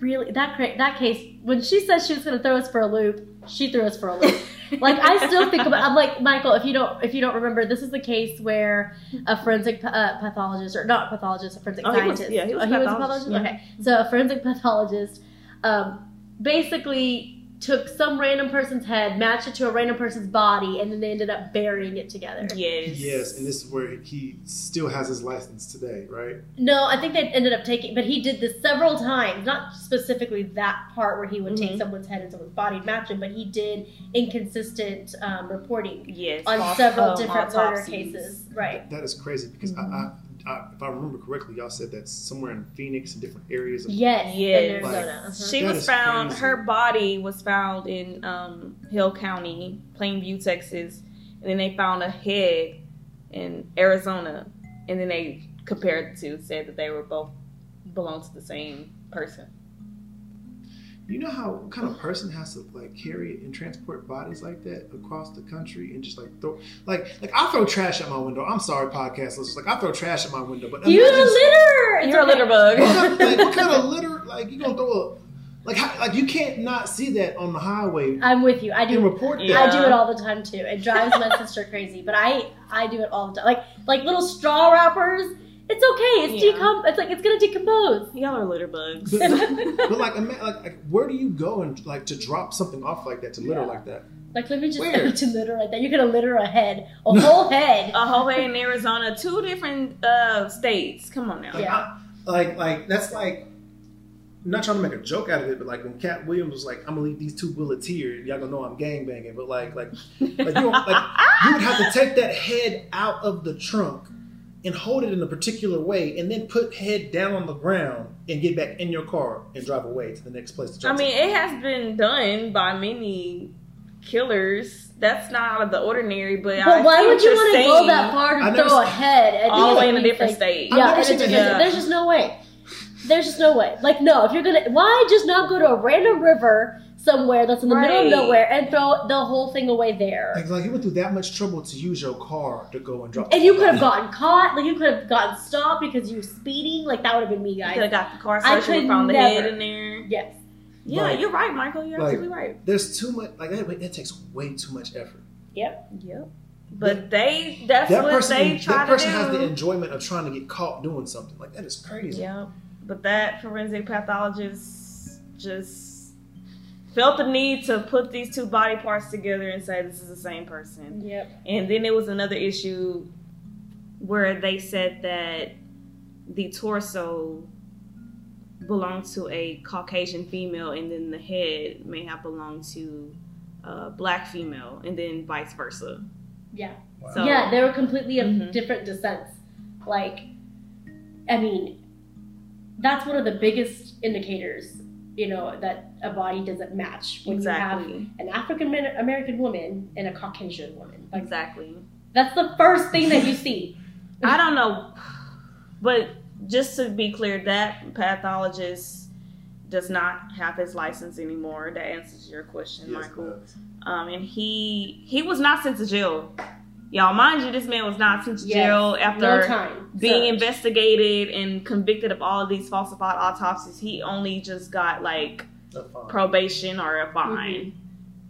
really that that case when she said she was going to throw us for a loop, she threw us for a loop. like I still think about. I'm like Michael. If you don't if you don't remember, this is the case where a forensic uh, pathologist or not pathologist, a forensic Oh, he was- scientist. yeah, he was oh, he was a pathologist, pathologist. yeah. Okay, so a forensic pathologist um, basically took some random person's head, matched it to a random person's body, and then they ended up burying it together. Yes. Yes, and this is where he still has his license today, right? No, I think they ended up taking, but he did this several times. Not specifically that part where he would take Mhm. someone's head and someone's body and match him, but he did inconsistent um, reporting Yes. on False- several different murder cases. Right. That is crazy because I, I, I, if I remember correctly, y'all said that somewhere in Phoenix and different areas. Of, Yes. Yes. In Arizona. uh-huh. She That was found. crazy. Her body was found in um, Hale County, Plainview, Texas, and then they found a head in Arizona, and then they compared the two, said that they were both belong to the same person. You know how what kind of person has to like carry and transport bodies like that across the country and just like throw like like I throw trash at my window. I'm sorry, podcast listeners. Like I throw trash at my window, but you're a litter. It's You're a litter bug. what, kind, like, what kind of litter? Like you gonna throw a like how, like you can't not see that on the highway I'm with you. I do. report that. Yeah. I do it all the time too. It drives my sister crazy, but I I do it all the time. Like like little straw wrappers. It's okay. It's Yeah. decom. It's like it's gonna decompose. Y'all are litter bugs. But, but like, like, like, where do you go and like to drop something off like that to litter Yeah. like that? Like let me just Where? to litter like that. You're gonna litter a head, a whole head. a whole way in Arizona, two different uh, states. Come on now. Like, Yeah. I, like, like that's like. I'm not trying to make a joke out of it, but like when Katt Williams was like, "I'm gonna leave these two bullets here," y'all gonna know I'm gang banging. But like, like, like you, like you would have to take that head out of the trunk and hold it in a particular way, and then put head down on the ground and get back in your car and drive away to the next place to I drop. mean, it has been done by many killers. That's not out of the ordinary, but, I why see would you want to go that far I've to throw a head? at all the way in a different things? state? I've Yeah, never in a seen that different- happen. there's just no way. there's just no way. Like, no, if you're gonna, why just not go to a random river somewhere that's in the middle of nowhere and throw the whole thing away there? Like, like you went through that much trouble to use your car to go and drop. And you could have gotten caught, like you could have gotten stopped because you were speeding. Like that would have been me, You guys. could have got the car I search and could found the never. head in there. Yes. Yeah, Like- you're right, Michael. You're like- absolutely right. There's too much. Like that, that takes way too much effort. Yep. Yep. But they that's that what person, they try that person to do. has the enjoyment of trying to get caught doing something. Like that is crazy. Yeah, but that forensic pathologist just felt the need to put these two body parts together and say this is the same person. Yep. And then there was another issue where they said that the torso belonged to a Caucasian female, and then the head may have belonged to a black female, and then vice versa. Yeah. Wow. So- yeah, they were completely of Mhm. different descents. Like, I mean, that's one of the biggest indicators, you know, that a body doesn't match when you have an African American woman and a Caucasian woman. Like, Exactly. that's the first thing that you see. I don't know, but just to be clear, that pathologist does not have his license anymore. That answers your question, Yes, Michael. it. Um, and he he was not sent to jail. Y'all, mind you, this man was not sent to Yes. jail No after time. being Search. investigated and convicted of all of these falsified autopsies. He only just got like That's fine. Probation or a fine,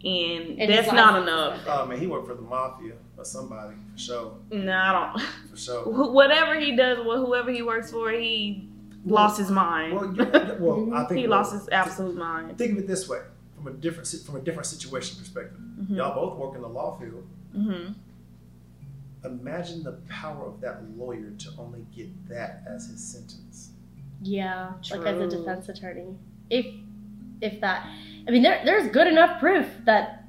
and, And that's not enough. is Oh man, he worked for the mafia or somebody for sure. No, I don't. For sure. Whatever he does, wh- whoever he works for, he lost his mind. Well, you, well, I think he lost his absolute mind. Think of it this way, from a different from a different situation perspective. Mhm. Y'all both work in the law field. hmm Imagine the power of that lawyer to only get that as his sentence. Yeah, like as a defense attorney. If if that I mean there there's good enough proof that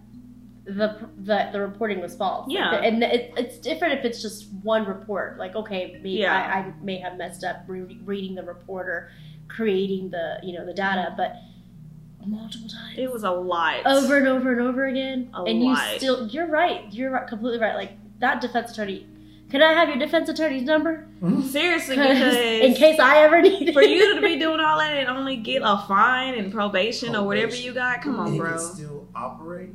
the that the reporting was false. Like, Yeah. and it, it's different if it's just one report. Like okay, maybe Yeah. I, I may have messed up re- reading the report or creating the you know the data, but multiple times. It was a lot. over and over and over again, A and lot. you still you're right. You're right, completely right. Like that defense attorney. Can I have your defense attorney's number? Seriously, because in case I ever need it. for you to be doing all that and only get a fine and probation or whatever you got, come on, he bro. still operate.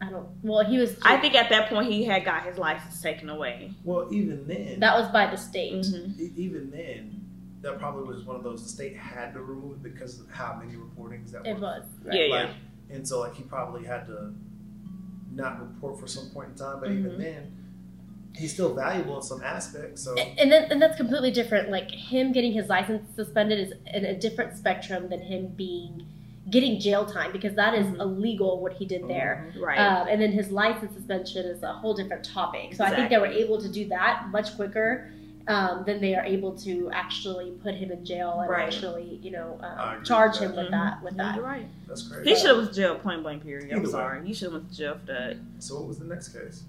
I don't. Well, he was. I think at that point he had got his license taken away. Well, even then, that was by the state. hmm e- even then, that probably was one of those the state had to remove it because of how many reportings that It were. was. Yeah, Right. yeah. Like, and so like he probably had to not report for some point in time, but Mhm. even then, he's still valuable in some aspects. So And then, and that's completely different. Like him getting his license suspended is in a different spectrum than him being getting jail time because that is Mhm. illegal what he did there. Right. Um, and then his license suspension is a whole different topic. So I think they were Exactly. able to do that much quicker um, than they are able to actually put him in jail and Right. actually, you know, um, charge with him that. with that. With Yeah, that. you're right. that's crazy. He should have went to jail point blank. Period. I'm Either way. sorry. You should have went to jail for that. So what was the next case?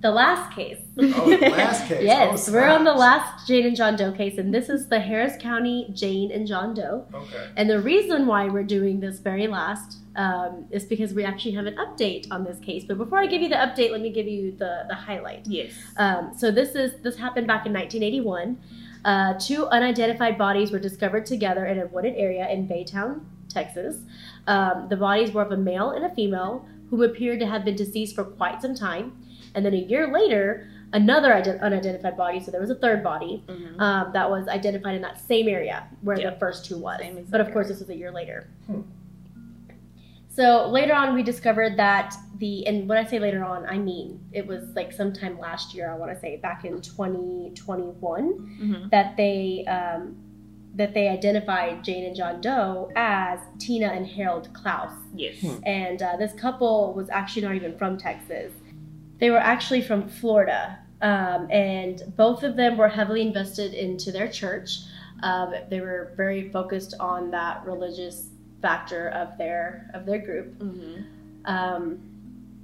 The last case. Oh, the last case. yes, Oh, we're on the last Jane and John Doe case, and this is the Harris County Jane and John Doe. Okay. And the reason why we're doing this very last um, is because we actually have an update on this case. But before I give you the update, let me give you the, the highlight. Yes. Um, so this is this happened back in 1981. Uh, two unidentified bodies were discovered together in a wooded area in Baytown, Texas. Um, the bodies were of a male and a female who appeared to have been deceased for quite some time. And then a year later, another ident- unidentified body, so there was a third body, Mhm. um, that was identified in that same area where Yeah. the first two was. But of course, this was a year later. Hmm. So later on, we discovered that the and when I say later on, I mean it was like sometime last year. I want to say back in 2021 Mhm. that they um, that they identified Jane and John Doe as Tina and Harold Clouse. Yes. Hmm. And uh, this couple was actually not even from Texas. They were actually from Florida. Um, and both of them were heavily invested into their church. Um, they were very focused on that religious factor of their of their group. hmm Um,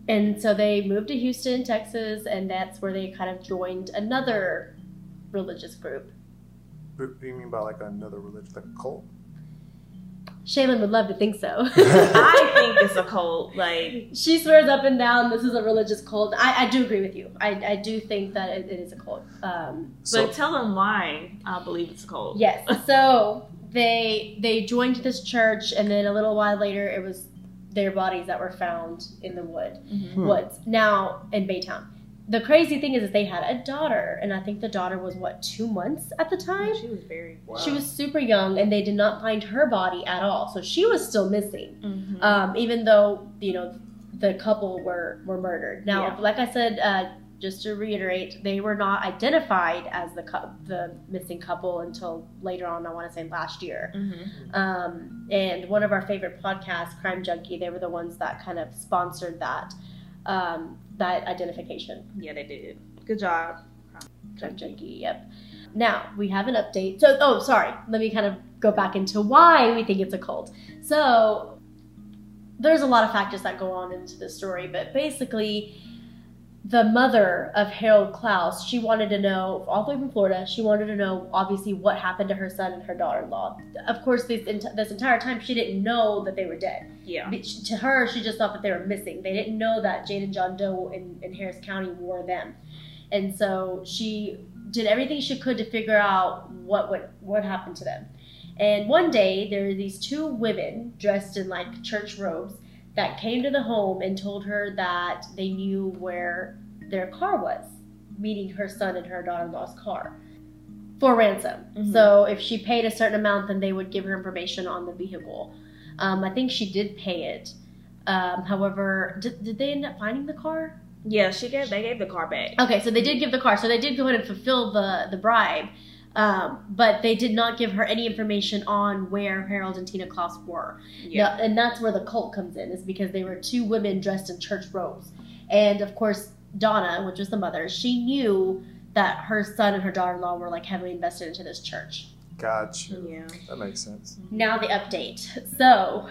and so they moved to Houston, Texas, and that's where they kind of joined another religious group. What do you mean by like another religious, like a cult? Shaylin would love to think so. I think it's a cult. Like, she swears up and down this is a religious cult. I, I do agree with you. I, I do think that it, it is a cult. Um, So but tell them why I believe it's a cult. yes. So they they joined this church, and then a little while later, it was their bodies that were found in the wood Hmm. woods. Now in Baytown. The crazy thing is, that they had a daughter, and I think the daughter was what two months at the time. She was very. She was super young, and they did not find her body at all, so she was still missing. Mhm. Um, even though you know the couple were were murdered. Now, Yeah. like I said, uh, just to reiterate, they were not identified as the cou- the missing couple until later on. I want to say last year. Mhm. Um, and one of our favorite podcasts, Crime Junkie, they were the ones that kind of sponsored that um, that identification. Yeah, they did. Good job. Junkie, yep. Now we have an update. So, oh, sorry. Let me kind of go back into why we think it's a cult. So, there's a lot of factors that go on into the story, but basically, the mother of Harold Clouse, she wanted to know, all the way from Florida, she wanted to know, obviously, what happened to her son and her daughter-in-law. Of course, this, ent- this entire time, she didn't know that they were dead. Yeah. But she- To her, she just thought that they were missing. They didn't know that Jade and John Doe in, in Harris County were them. And so she did everything she could to figure out what what, what happened to them. And one day, there were these two women dressed in like church robes that came to the home and told her that they knew where their car was, meaning her son and her daughter in law's car, for ransom. Mhm. So if she paid a certain amount, then they would give her information on the vehicle. Um, I think she did pay it. Um, however, did, did they end up finding the car? Yeah, she gave. They gave the car back. Okay, so they did give the car. So they did go ahead and fulfill the the bribe, um, but they did not give her any information on where Harold and Tina Clouse were. Yeah. No, and that's where the cult comes in, is because they were two women dressed in church robes, and of course Donna, which was the mother, she knew that her son and her daughter-in-law were like heavily invested into this church. Gotcha. Yeah. That makes sense. Now the update. So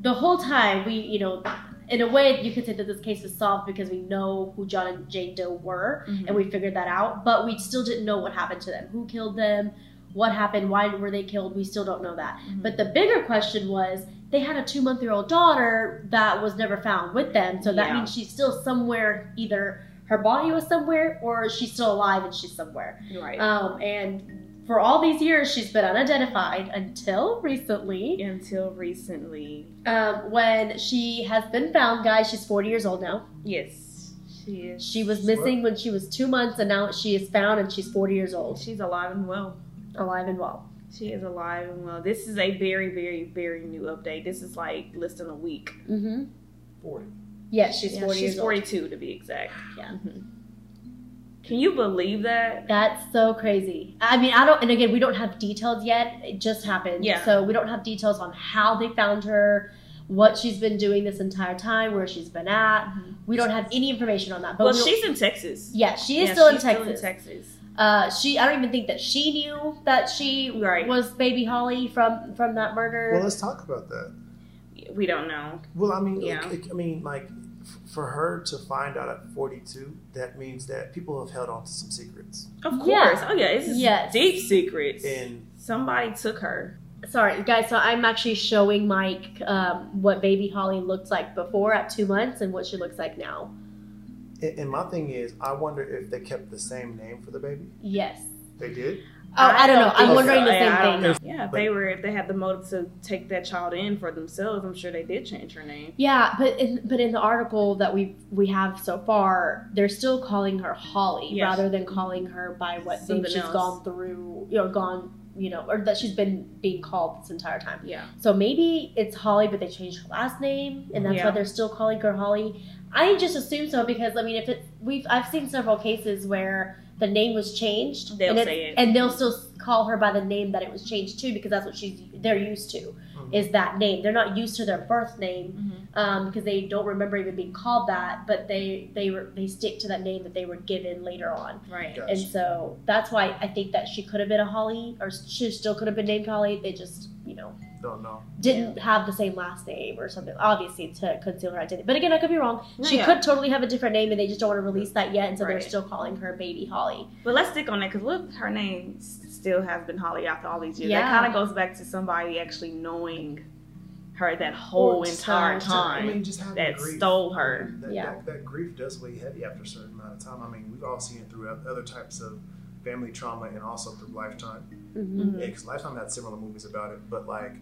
the whole time we, you know, in a way you could say that this case is solved because we know who John and Jane Doe were Mhm. and we figured that out, but we still didn't know what happened to them. Who killed them? What happened? Why were they killed? We still don't know that. Mhm. But the bigger question was they had a two month year old daughter that was never found with them. So that Yeah. means she's still somewhere, either her body was somewhere or she's still alive and she's somewhere. right. Um, and for all these years, she's been unidentified until recently, Until recently. um, when she has been found. Guys, she's 40 years old now. Yes, she is. She was missing when she was two months, and now she is found, and she's 40 years old, She's alive and well. alive and well. She is alive and well. This is a very, very, very new update. This is like less than a week. Mm-hmm. 40. Yes, she's Yeah, 40 she's years old. 42 to be exact. Yeah. Mhm. Can you believe that? That's so crazy. I mean, I don't, and again, we don't have details yet. It just happened. Yeah. So we don't have details on how they found her, what she's been doing this entire time, where she's been at. Mhm. We don't have any information on that. But Well, we she's in Texas. yeah, she is Yeah, still, in she's Texas. Texas. Uh, she, I don't even think that she knew that she Right. was baby Holly from from that murder. Well, let's talk about that. We don't know. Well, I mean, Yeah. like, I mean, like, f- for her to find out at 42, that means that people have held on to some secrets. Of course. Yeah. Oh yeah, it's Yes. deep secrets. And Somebody took her. Sorry, guys. So I'm actually showing Mike um, what baby Holly looked like before at two months and what she looks like now. and and my thing is, I wonder if they kept the same name for the baby. Yes. They did. Oh, I, don't know. I'm think wondering the same Yeah, I thing. know. Yeah, if they were, if they had the motive to take that child in for themselves, I'm sure they did change her name. Yeah, but in, but in the article that we we have so far, they're still calling her Holly Yes. rather than calling her by what Something name she's else. gone through, you know, gone, you know, or that she's been being called this entire time. Yeah. So maybe it's Holly, but they changed her last name, and that's Yeah. why they're still calling her Holly. I just assume so because I mean, if it we've I've seen several cases where the name was changed, They'll and say it. and they'll still call her by the name that it was changed to because that's what she's they're used to Mhm. is that name. They're not used to their birth name Mm-hmm. um, because they don't remember even being called that, but they they were they stick to that name that they were given later on, Right. Gotcha. and so that's why I think that she could have been a Holly, or she still could have been named Holly. They just you know Don't know. didn't have the same last name or something, obviously to conceal her identity. But again, I could be wrong. No, she yeah. could totally have a different name, and they just don't want to release that yet, and so they're still calling her Baby Holly. But let's stick on that because what if her name still has been Holly after all these years? Yeah. That kind of goes back to somebody actually knowing her that whole entire time. I mean, just having that grief. stole her. That, Yeah. that, that grief does weigh heavy after a certain amount of time. I mean, we've all seen it through other types of family trauma and also through Lifetime. Mhm. Yeah, because Lifetime had similar movies about it, but like,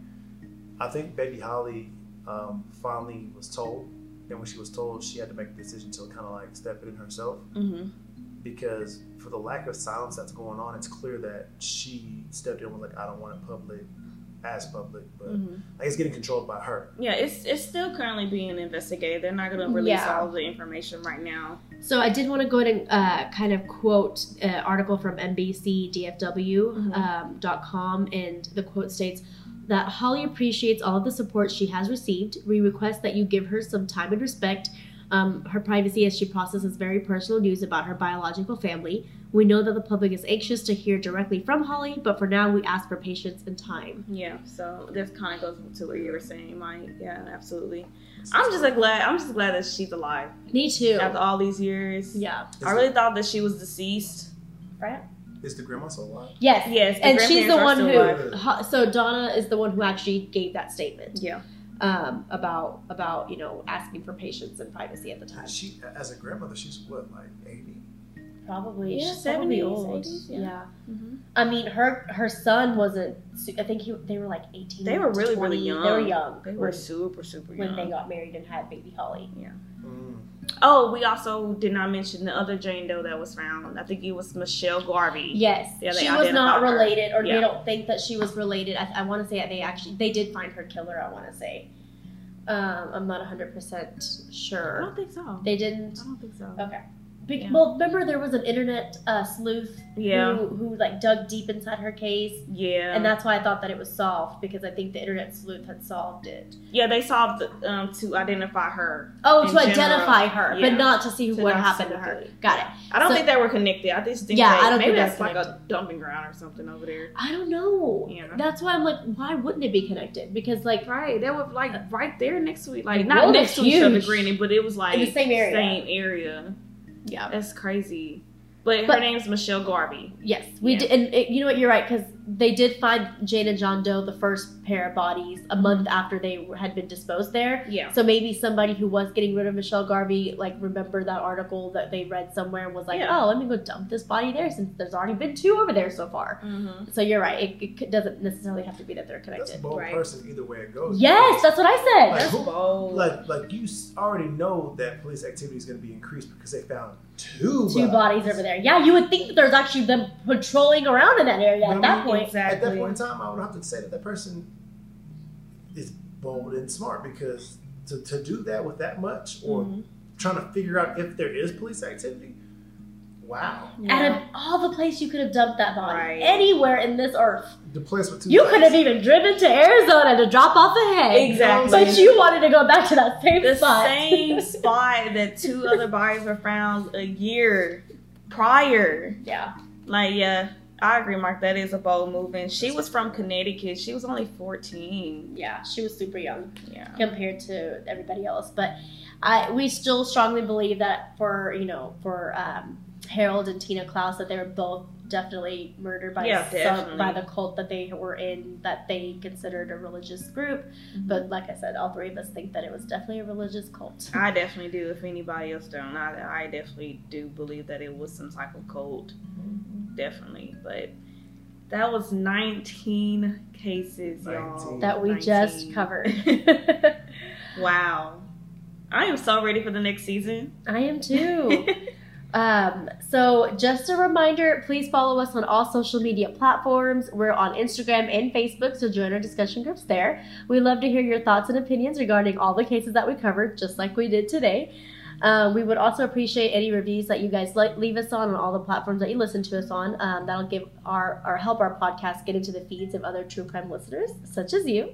I think Baby Holly um, finally was told, and when she was told, she had to make a decision to kind of like step in herself Mm-hmm. because for the lack of silence that's going on, it's clear that she stepped in and was like, I don't want it public, as public, but Mm-hmm. like it's getting controlled by her. Yeah, it's it's still currently being investigated. They're not going to release Yeah. all the information right now. So I did want to go ahead and uh, kind of quote an article from NBCDFW Mhm. um, dot com, and the quote states that Holly appreciates all of the support she has received. We request that you give her some time and respect. Um, her privacy as she processes very personal news about her biological family. We know that the public is anxious to hear directly from Holly, but for now we ask for patience and time. Yeah, so this kind of goes to what you were saying, Mike. Yeah, absolutely. I'm just like glad. I'm just glad that she's alive Me too. after all these years. Yeah. I really thought that she was deceased. Right? Is the grandma still alive? Yes. Yes, the and she's the one who. alive. So Donna is the one who actually gave that statement. Yeah. um, about about you know asking for patience and privacy at the time. She, as a grandmother, she's what, like 80? Probably, Yeah, she's probably old. 80s, yeah. yeah. Mm-hmm. I mean her her son wasn't. I think he they were like eighteen. They were to really, really young. They were young. They were when, super, super young when they got married and had baby Holly. Mm. oh, we also did not mention the other Jane Doe that was found. I think it was Michelle Garvey. Yes, Yeah, she was not identified her. related, or Yeah. they don't think that she was related. I, I want to say they actually they did find her killer. I want to say. Um, I'm not 100 percent sure. I don't think so. They didn't. I don't think so. Okay. Be- Yeah. Well, remember there was an internet uh, sleuth Yeah. who, who like dug deep inside her case, Yeah. and that's why I thought that it was solved because I think the internet sleuth had solved it. yeah, they solved um, to identify her. Oh, to general, identify her, yeah. but not to see To what happened to her. Got it. I don't So- think they were connected. I just think Yeah, they- I don't maybe think that's they're like a dumping ground or something over there. I don't know. Yeah. That's why I'm like, why wouldn't it be connected? Because like Right, they were like right there next to it, like The not next to each other, granted, but it was like In the same area. Same area. Yeah. That's crazy. But, But- her name's Michelle Garvey. Yes, we Yeah. did, and it, you know what? You're right because they did find Jane and John Doe, the first pair of bodies, a month after they had been disposed there. Yeah. So maybe somebody who was getting rid of Michelle Garvey, like, remembered that article that they read somewhere and was like, Yeah. "Oh, let me go dump this body there since there's already been two over there so far." Mm-hmm. So you're right; it, it doesn't necessarily have to be that they're That's a connected. bold Right. person either way it goes. Yes, that's what I said. Like, That's who- bold. like like you already know that police activity is going to be increased because they found two two bodies over there. Yeah, you would think that there's actually them patrolling around in that area at Really? that point. Exactly. At that exactly. point in time, I would have to say that that person is bold and smart because to, to do that with that much or Mhm. trying to figure out if there is police activity, wow. Out of all the places you could have dumped that body, Right. anywhere in this earth, The place with two you bodies. could have even driven to Arizona to drop off the head. Exactly. But you wanted to go back to that same the spot. same spot that two other bodies were found a year prior. yeah. Like, yeah, I agree, Mark. That is a bold move. And she was from Connecticut. She was only 14. Yeah, she was super young Yeah. compared to everybody else. But I, we still strongly believe that for you know for um, Harold and Tina Clouse that they were both definitely murdered by Yeah, some, by the cult that they were in that they considered a religious group. But like I said, all three of us think that it was definitely a religious cult. I definitely do. If anybody else don't, I, I definitely do believe that it was some type of cult. Definitely. But that was 19 cases, y'all. That we just covered. Wow. I am so ready for the next season. I am too. Um, so just a reminder, please follow us on all social media platforms. We're on Instagram and Facebook, so join our discussion groups there. We love to hear your thoughts and opinions regarding all the cases that we covered, just like we did today. Um, we would also appreciate any reviews that you guys like leave us on on all the platforms that you listen to us on. Um, that'll give our or help our podcast get into the feeds of other true crime listeners, such as you.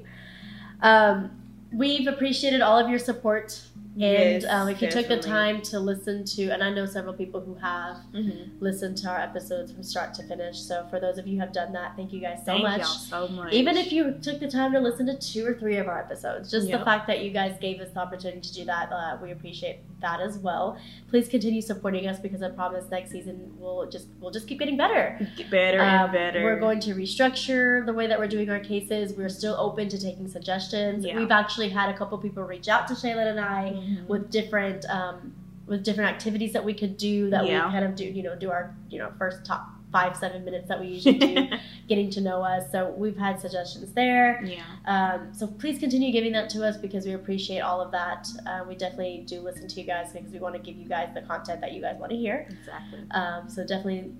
Um, we've appreciated all of your support and Yes, um, if you took the time to listen to, and I know several people who have Mm-hmm. listened to our episodes from start to finish. So for those of you who have done that, thank you guys so Thank much. y'all so much. Even if you took the time to listen to two or three of our episodes, just the fact that you guys gave us the opportunity to do that, uh, we appreciate that as well. Please continue supporting us because I promise next season we'll just we'll just keep getting better. Get better Um, and better. We're going to restructure the way that we're doing our cases. We're still open to taking suggestions. Yeah. We've actually had a couple people reach out to Shaylin and I Mhm. with different um, with different activities that we could do that Yeah. we kind of do you know do our you know first top five seven minutes that we usually do, getting to know us. So we've had suggestions there. Yeah. Um, so please continue giving that to us because we appreciate all of that. Uh, we definitely do listen to you guys because we want to give you guys the content that you guys want to hear. Exactly. Um, so definitely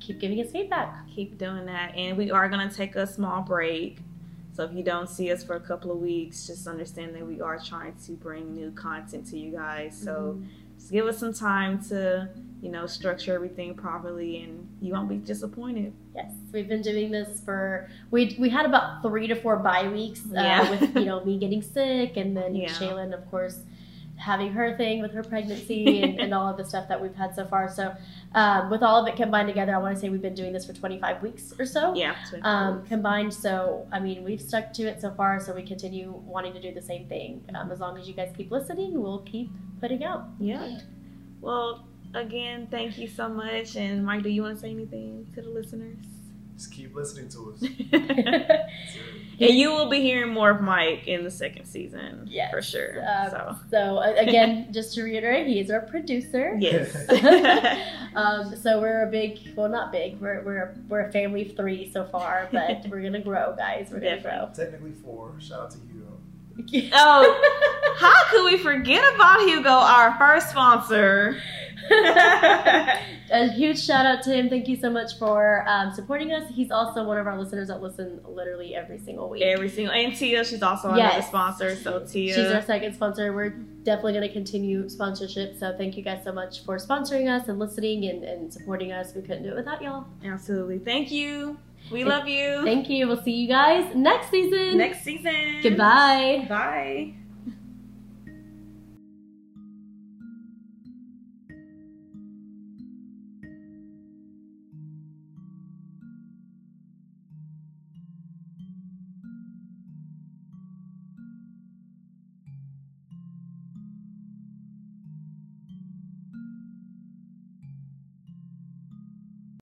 keep giving us feedback. Keep doing that. And we are going to take a small break. So if you don't see us for a couple of weeks, just understand that we are trying to bring new content to you guys. So just give us some time to, you know, structure everything properly and you won't be disappointed. Yes, we've been doing this for we we had about three to four bye weeks uh, Yeah. with you know me getting sick and then Yeah. Shaylin of course having her thing with her pregnancy and, and all of the stuff that we've had so far. So um, with all of it combined together, I want to say we've been doing this for 25 weeks or so. Yeah. Um, combined, so I mean, we've stuck to it so far, so we continue wanting to do the same thing. Um, as long as you guys keep listening, we'll keep putting out. yeah. Well, again, thank you so much. And Mike, do you want to say anything to the listeners? Just keep listening to us. and you will be hearing more of Mike in the second season. Yes. For sure. Um, so, So uh, again, just to reiterate, he is our producer. yes. um, so we're a big, well, not big. We're we're we're a family of three so far, but we're gonna grow, guys. We're gonna grow. Technically four. Shout out to Hugo. Oh, How could we forget about Hugo, our first sponsor? A huge shout out to him. Thank you so much for um, supporting us. He's also one of our listeners that listen literally every single week. Every single and Tia, she's also another Yes. sponsor. So Tia, She's our second sponsor. We're definitely going to continue sponsorship. So thank you guys so much for sponsoring us and listening and, and supporting us. We couldn't do it without y'all. absolutely. Thank you. We love you. Thank you. We'll see you guys next season. Next season. Goodbye. Bye.